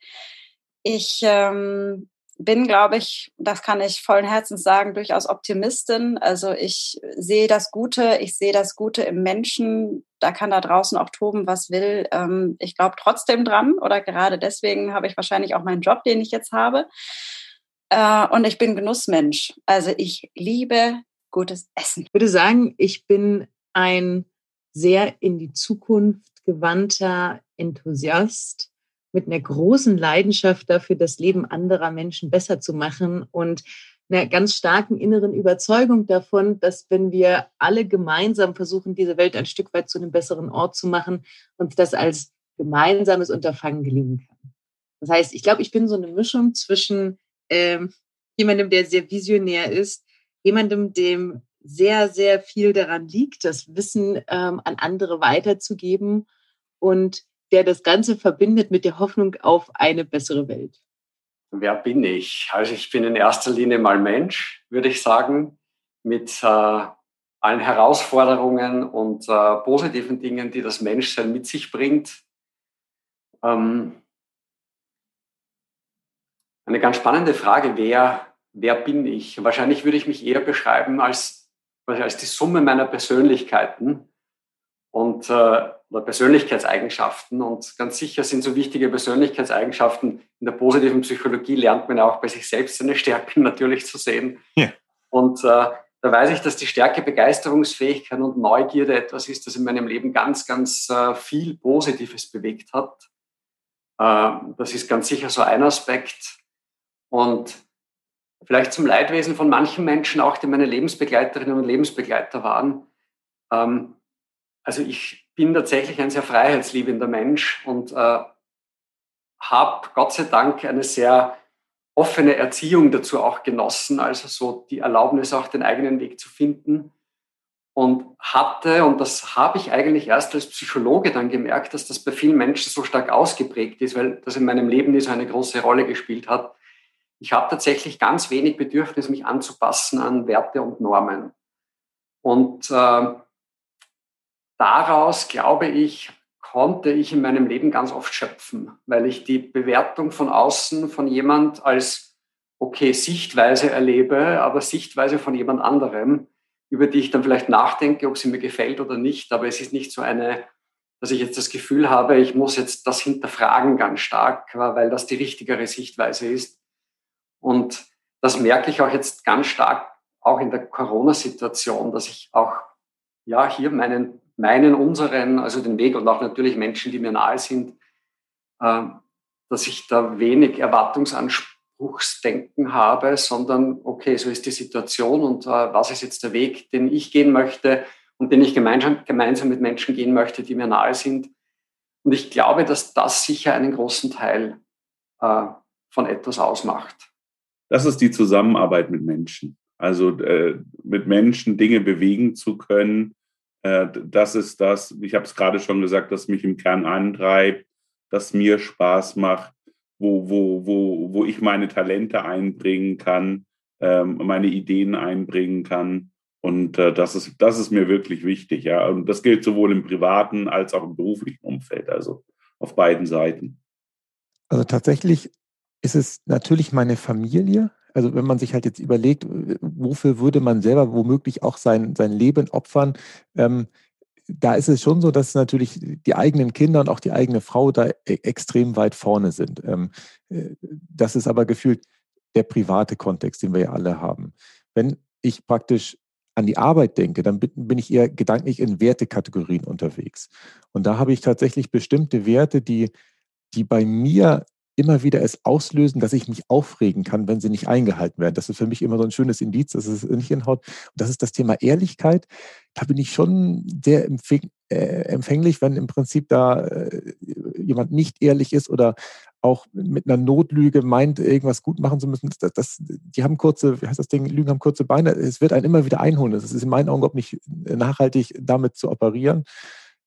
Ich ähm, bin, glaube ich, das kann ich vollen Herzens sagen, durchaus Optimistin. Also ich sehe das Gute, ich sehe das Gute im Menschen. Da kann da draußen auch toben, was will. Ähm, ich glaube trotzdem dran oder gerade deswegen habe ich wahrscheinlich auch meinen Job, den ich jetzt habe. Äh, und ich bin Genussmensch. Also ich liebe gutes Essen. Ich würde sagen, ich bin ein sehr in die Zukunft gewandter Enthusiast mit einer großen Leidenschaft dafür, das Leben anderer Menschen besser zu machen und einer ganz starken inneren Überzeugung davon, dass wenn wir alle gemeinsam versuchen, diese Welt ein Stück weit zu einem besseren Ort zu machen, uns das als gemeinsames Unterfangen gelingen kann. Das heißt, ich glaube, ich bin so eine Mischung zwischen ähm, jemandem, der sehr visionär ist, jemandem, dem sehr, sehr viel daran liegt, das Wissen ähm, an andere weiterzugeben und der das Ganze verbindet mit der Hoffnung auf eine bessere Welt? Wer bin ich? Also ich bin in erster Linie mal Mensch, würde ich sagen, mit äh, allen Herausforderungen und äh, positiven Dingen, die das Menschsein mit sich bringt. Ähm, eine ganz spannende Frage, wer, wer bin ich? Wahrscheinlich würde ich mich eher beschreiben als, als die Summe meiner Persönlichkeiten und äh, oder Persönlichkeitseigenschaften. Und ganz sicher sind so wichtige Persönlichkeitseigenschaften in der positiven Psychologie lernt man auch bei sich selbst seine Stärken natürlich zu sehen. Ja. Und äh, da weiß ich, dass die Stärke Begeisterungsfähigkeit und Neugierde etwas ist, das in meinem Leben ganz, ganz äh, viel Positives bewegt hat. Äh, das ist ganz sicher so ein Aspekt. Und vielleicht zum Leidwesen von manchen Menschen, auch die meine Lebensbegleiterinnen und Lebensbegleiter waren. Ähm, also ich bin tatsächlich ein sehr freiheitsliebender Mensch und äh, habe Gott sei Dank eine sehr offene Erziehung dazu auch genossen, also so die Erlaubnis auch den eigenen Weg zu finden und hatte, und das habe ich eigentlich erst als Psychologe dann gemerkt, dass das bei vielen Menschen so stark ausgeprägt ist, weil das in meinem Leben nie so eine große Rolle gespielt hat. Ich habe tatsächlich ganz wenig Bedürfnis, mich anzupassen an Werte und Normen. Und äh, daraus, glaube ich, konnte ich in meinem Leben ganz oft schöpfen, weil ich die Bewertung von außen von jemand als okay Sichtweise erlebe, aber Sichtweise von jemand anderem, über die ich dann vielleicht nachdenke, ob sie mir gefällt oder nicht. Aber es ist nicht so eine, dass ich jetzt das Gefühl habe, ich muss jetzt das hinterfragen ganz stark, weil das die richtigere Sichtweise ist. Und das merke ich auch jetzt ganz stark auch in der Corona-Situation, dass ich auch ja hier meinen, meinen, unseren, also den Weg und auch natürlich Menschen, die mir nahe sind, äh, dass ich da wenig Erwartungsanspruchsdenken habe, sondern okay, so ist die Situation und äh, was ist jetzt der Weg, den ich gehen möchte und den ich gemeinsam, gemeinsam mit Menschen gehen möchte, die mir nahe sind. Und ich glaube, dass das sicher einen großen Teil äh, von etwas ausmacht. Das ist die Zusammenarbeit mit Menschen. Also äh, mit Menschen Dinge bewegen zu können, das ist das, ich habe es gerade schon gesagt, das mich im Kern antreibt, das mir Spaß macht, wo, wo, wo, wo ich meine Talente einbringen kann, ähm, meine Ideen einbringen kann. Und äh, das, ist, das ist mir wirklich wichtig. Ja. Und das gilt sowohl im privaten als auch im beruflichen Umfeld, also auf beiden Seiten. Also tatsächlich ist es natürlich meine Familie. Also wenn man sich halt jetzt überlegt, wofür würde man selber womöglich auch sein, sein Leben opfern, ähm, da ist es schon so, dass natürlich die eigenen Kinder und auch die eigene Frau da e extrem weit vorne sind. Ähm, äh, das ist aber gefühlt der private Kontext, den wir ja alle haben. Wenn ich praktisch an die Arbeit denke, dann bin ich eher gedanklich in Wertekategorien unterwegs. Und da habe ich tatsächlich bestimmte Werte, die, die bei mir immer wieder es auslösen, dass ich mich aufregen kann, wenn sie nicht eingehalten werden. Das ist für mich immer so ein schönes Indiz, dass es nicht hinhaut. Und das ist das Thema Ehrlichkeit. Da bin ich schon sehr äh, empfänglich, wenn im Prinzip da äh, jemand nicht ehrlich ist oder auch mit einer Notlüge meint, irgendwas gut machen zu müssen. Das, das, die haben kurze, wie heißt das Ding, Lügen haben kurze Beine. Es wird einen immer wieder einholen. Es ist in meinen Augen überhaupt nicht nachhaltig, damit zu operieren.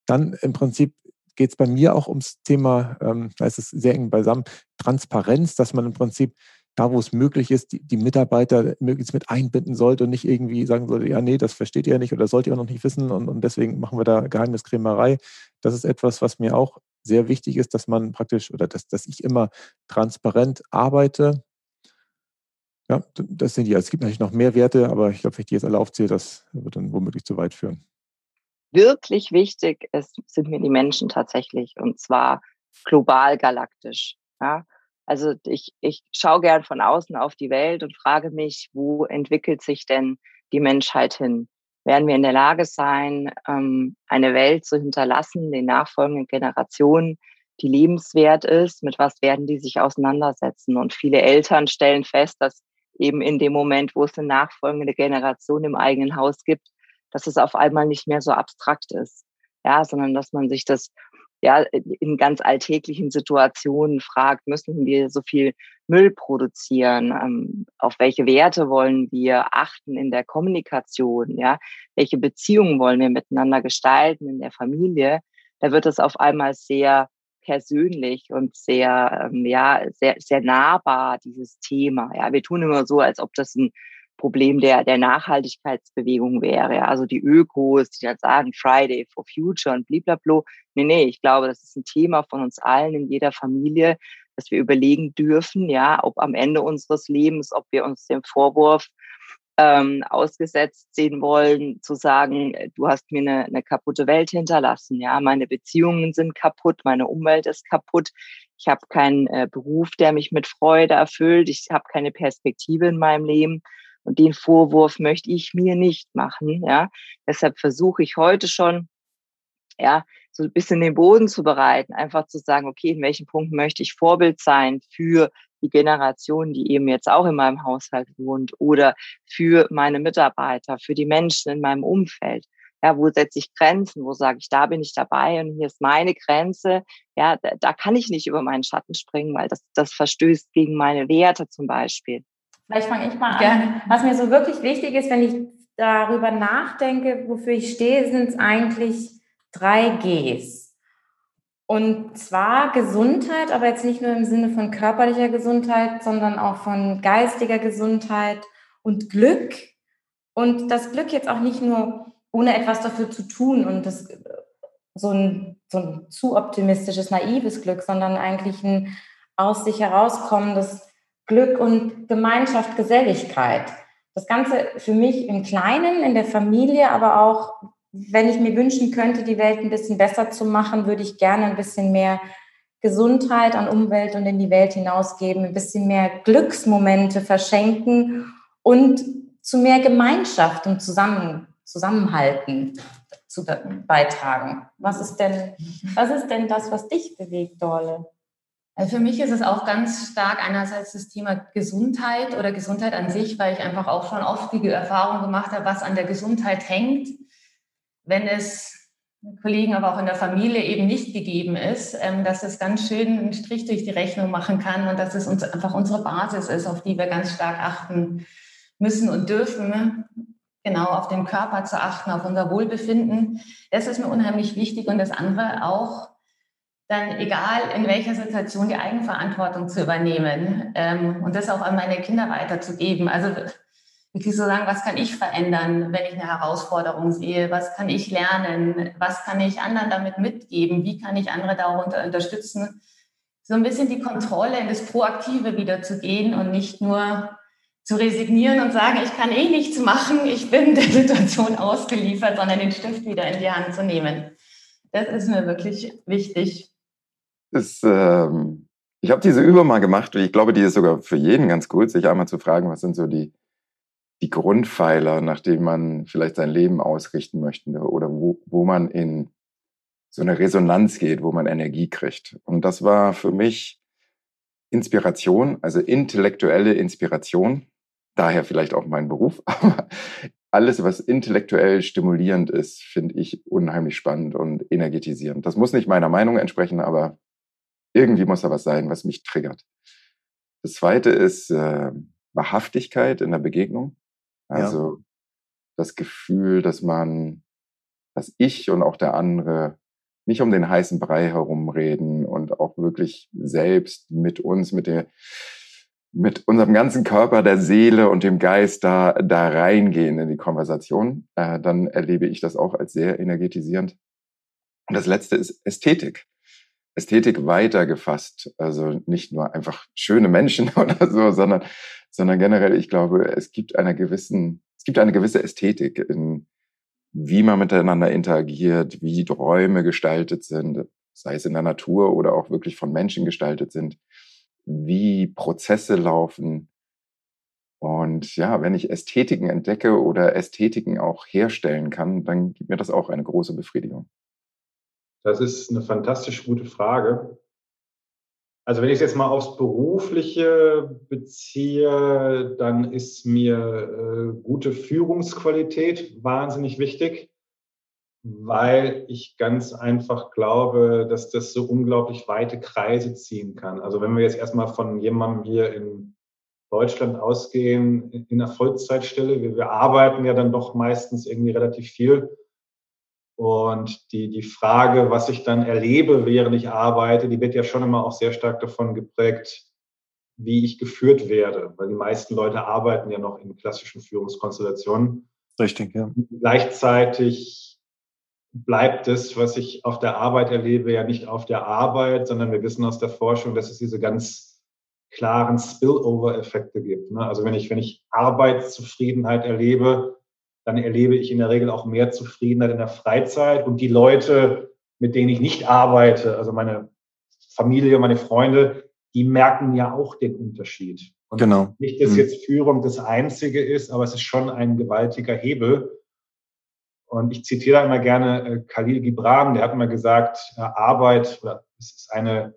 Dann im Prinzip geht es bei mir auch ums Thema, ähm, da ist es sehr eng beisammen, Transparenz, dass man im Prinzip da, wo es möglich ist, die, die, Mitarbeiter möglichst mit einbinden sollte und nicht irgendwie sagen sollte, ja, nee, das versteht ihr nicht oder sollt ihr auch noch nicht wissen und, und deswegen machen wir da Geheimniskrämerei. Das ist etwas, was mir auch sehr wichtig ist, dass man praktisch oder dass, dass ich immer transparent arbeite. Ja, das sind die. Also es gibt natürlich noch mehr Werte, aber ich glaube, wenn ich die jetzt alle aufzähle, das wird dann womöglich zu weit führen wirklich wichtig ist, sind mir die Menschen tatsächlich und zwar global galaktisch. Ja? Also ich, ich schaue gern von außen auf die Welt und frage mich, wo entwickelt sich denn die Menschheit hin? Werden wir in der Lage sein, ähm, eine Welt zu hinterlassen, den nachfolgenden Generationen, die lebenswert ist? Mit was werden die sich auseinandersetzen? Und viele Eltern stellen fest, dass eben in dem Moment, wo es eine nachfolgende Generation im eigenen Haus gibt, dass es auf einmal nicht mehr so abstrakt ist, ja, sondern dass man sich das ja in ganz alltäglichen Situationen fragt, müssen wir so viel Müll produzieren? Ähm, auf welche Werte wollen wir achten in der Kommunikation? Ja, welche Beziehungen wollen wir miteinander gestalten in der Familie? Da wird es auf einmal sehr persönlich und sehr, ähm, ja, sehr, sehr nahbar, dieses Thema. Ja, wir tun immer so, als ob das ein Problem der, der Nachhaltigkeitsbewegung wäre. Also die Ökos, die dann sagen Friday for Future und blablabla. Nee, nee, ich glaube, das ist ein Thema von uns allen in jeder Familie, dass wir überlegen dürfen, ja, ob am Ende unseres Lebens, ob wir uns dem Vorwurf ähm, ausgesetzt sehen wollen, zu sagen, du hast mir eine, eine kaputte Welt hinterlassen, ja, meine Beziehungen sind kaputt, meine Umwelt ist kaputt, ich habe keinen äh, Beruf, der mich mit Freude erfüllt, ich habe keine Perspektive in meinem Leben. Und den Vorwurf möchte ich mir nicht machen. Ja, deshalb versuche ich heute schon, ja, so ein bisschen den Boden zu bereiten, einfach zu sagen, okay, in welchen Punkten möchte ich Vorbild sein für die Generation, die eben jetzt auch in meinem Haushalt wohnt oder für meine Mitarbeiter, für die Menschen in meinem Umfeld. Ja, wo setze ich Grenzen? Wo sage ich, da bin ich dabei und hier ist meine Grenze. Ja, da, da kann ich nicht über meinen Schatten springen, weil das, das verstößt gegen meine Werte zum Beispiel. Vielleicht fange ich mal Gerne. an. Was mir so wirklich wichtig ist, wenn ich darüber nachdenke, wofür ich stehe, sind es eigentlich drei Gs. Und zwar Gesundheit, aber jetzt nicht nur im Sinne von körperlicher Gesundheit, sondern auch von geistiger Gesundheit und Glück. Und das Glück jetzt auch nicht nur ohne etwas dafür zu tun und das so ein, so ein zu optimistisches, naives Glück, sondern eigentlich ein aus sich herauskommendes Glück und Gemeinschaft, Geselligkeit. Das Ganze für mich im Kleinen, in der Familie, aber auch, wenn ich mir wünschen könnte, die Welt ein bisschen besser zu machen, würde ich gerne ein bisschen mehr Gesundheit an Umwelt und in die Welt hinausgeben, ein bisschen mehr Glücksmomente verschenken und zu mehr Gemeinschaft und Zusammen, Zusammenhalten zu beitragen. Was ist denn, was ist denn das, was dich bewegt, Dorle? Also für mich ist es auch ganz stark einerseits das Thema Gesundheit oder Gesundheit an sich, weil ich einfach auch schon oft die Erfahrung gemacht habe, was an der Gesundheit hängt, wenn es Kollegen, aber auch in der Familie eben nicht gegeben ist, ähm, dass es ganz schön einen Strich durch die Rechnung machen kann und dass es uns einfach unsere Basis ist, auf die wir ganz stark achten müssen und dürfen, genau auf den Körper zu achten, auf unser Wohlbefinden. Das ist mir unheimlich wichtig und das andere auch dann egal in welcher Situation die Eigenverantwortung zu übernehmen ähm, und das auch an meine Kinder weiterzugeben. Also wirklich so sagen, was kann ich verändern, wenn ich eine Herausforderung sehe? Was kann ich lernen? Was kann ich anderen damit mitgeben? Wie kann ich andere darunter unterstützen? So ein bisschen die Kontrolle in das Proaktive wiederzugehen und nicht nur zu resignieren und sagen, ich kann eh nichts machen, ich bin der Situation ausgeliefert, sondern den Stift wieder in die Hand zu nehmen. Das ist mir wirklich wichtig ist, ähm, ich habe diese Übung mal gemacht und ich glaube, die ist sogar für jeden ganz gut, sich einmal zu fragen, was sind so die, die Grundpfeiler, nach denen man vielleicht sein Leben ausrichten möchte oder wo, wo man in so eine Resonanz geht, wo man Energie kriegt. Und das war für mich Inspiration, also intellektuelle Inspiration, daher vielleicht auch mein Beruf, aber alles, was intellektuell stimulierend ist, finde ich unheimlich spannend und energetisierend. Das muss nicht meiner Meinung entsprechen, aber irgendwie muss da was sein, was mich triggert. Das zweite ist äh, Wahrhaftigkeit in der Begegnung. Also ja. das Gefühl, dass man, dass ich und auch der andere nicht um den heißen Brei herumreden und auch wirklich selbst mit uns, mit der, mit unserem ganzen Körper, der Seele und dem Geist da, da reingehen in die Konversation, äh, dann erlebe ich das auch als sehr energetisierend. Und das letzte ist Ästhetik. Ästhetik weitergefasst. Also nicht nur einfach schöne Menschen oder so, sondern, sondern generell, ich glaube, es gibt einer gewissen, es gibt eine gewisse Ästhetik in, wie man miteinander interagiert, wie Räume gestaltet sind, sei es in der Natur oder auch wirklich von Menschen gestaltet sind, wie Prozesse laufen. Und ja, wenn ich Ästhetiken entdecke oder Ästhetiken auch herstellen kann, dann gibt mir das auch eine große Befriedigung. Das ist eine fantastisch gute Frage. Also wenn ich es jetzt mal aufs Berufliche beziehe, dann ist mir äh, gute Führungsqualität wahnsinnig wichtig, weil ich ganz einfach glaube, dass das so unglaublich weite Kreise ziehen kann. Also wenn wir jetzt erstmal von jemandem hier in Deutschland ausgehen, in der Vollzeitstelle, wir, wir arbeiten ja dann doch meistens irgendwie relativ viel und die, die Frage, was ich dann erlebe, während ich arbeite, die wird ja schon immer auch sehr stark davon geprägt, wie ich geführt werde. Weil die meisten Leute arbeiten ja noch in klassischen Führungskonstellationen. Richtig, ja. Gleichzeitig bleibt es, was ich auf der Arbeit erlebe, ja nicht auf der Arbeit, sondern wir wissen aus der Forschung, dass es diese ganz klaren Spillover-Effekte gibt. Ne? Also wenn ich, wenn ich Arbeitszufriedenheit erlebe, dann erlebe ich in der Regel auch mehr Zufriedenheit in der Freizeit. Und die Leute, mit denen ich nicht arbeite, also meine Familie, meine Freunde, die merken ja auch den Unterschied. Und genau. nicht, dass mhm. jetzt Führung das Einzige ist, aber es ist schon ein gewaltiger Hebel. Und ich zitiere da immer gerne äh, Khalil Gibran, der hat immer gesagt, äh, Arbeit, oder es ist eine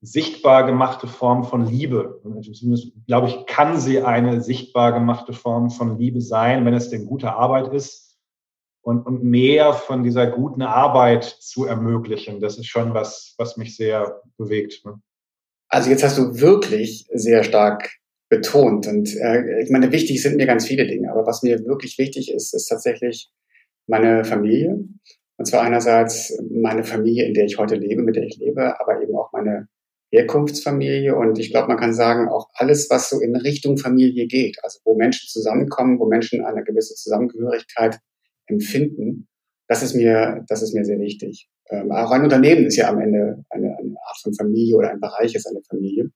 sichtbar gemachte Form von Liebe. Zumindest, glaube ich, kann sie eine sichtbar gemachte Form von Liebe sein, wenn es denn gute Arbeit ist und, und mehr von dieser guten Arbeit zu ermöglichen. Das ist schon was, was mich sehr bewegt. Ne? Also jetzt hast du wirklich sehr stark betont und äh, ich meine, wichtig sind mir ganz viele Dinge, aber was mir wirklich wichtig ist, ist tatsächlich meine Familie. Und zwar einerseits meine Familie, in der ich heute lebe, mit der ich lebe, aber eben auch meine Herkunftsfamilie und ich glaube, man kann sagen, auch alles, was so in Richtung Familie geht, also wo Menschen zusammenkommen, wo Menschen eine gewisse Zusammengehörigkeit empfinden, das ist mir, das ist mir sehr wichtig. Ähm, auch ein Unternehmen ist ja am Ende eine, eine Art von Familie oder ein Bereich ist eine Familie.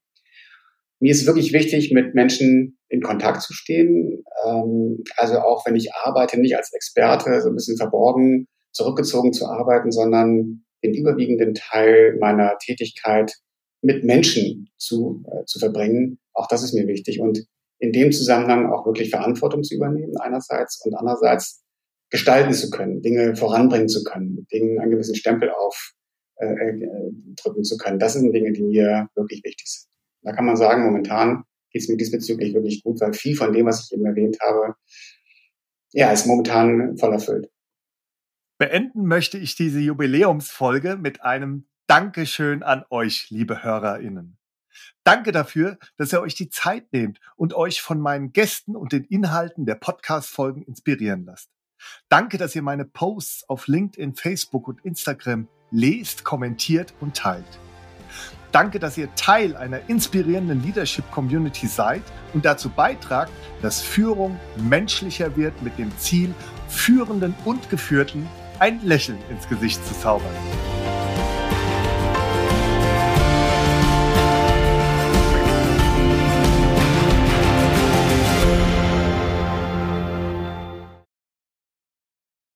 Mir ist wirklich wichtig, mit Menschen in Kontakt zu stehen. Ähm, also auch wenn ich arbeite, nicht als Experte, so ein bisschen verborgen, zurückgezogen zu arbeiten, sondern den überwiegenden Teil meiner Tätigkeit mit Menschen zu, äh, zu verbringen. Auch das ist mir wichtig. Und in dem Zusammenhang auch wirklich Verantwortung zu übernehmen einerseits und andererseits gestalten zu können, Dinge voranbringen zu können, Dingen einen gewissen Stempel aufdrücken äh, äh, zu können. Das sind Dinge, die mir wirklich wichtig sind. Da kann man sagen, momentan geht es mir diesbezüglich wirklich gut, weil viel von dem, was ich eben erwähnt habe, ja, ist momentan voll erfüllt. Beenden möchte ich diese Jubiläumsfolge mit einem Dankeschön an euch, liebe HörerInnen. Danke dafür, dass ihr euch die Zeit nehmt und euch von meinen Gästen und den Inhalten der Podcast-Folgen inspirieren lasst. Danke, dass ihr meine Posts auf LinkedIn, Facebook und Instagram lest, kommentiert und teilt. Danke, dass ihr Teil einer inspirierenden Leadership Community seid und dazu beitragt, dass Führung menschlicher wird mit dem Ziel, Führenden und Geführten ein Lächeln ins Gesicht zu zaubern.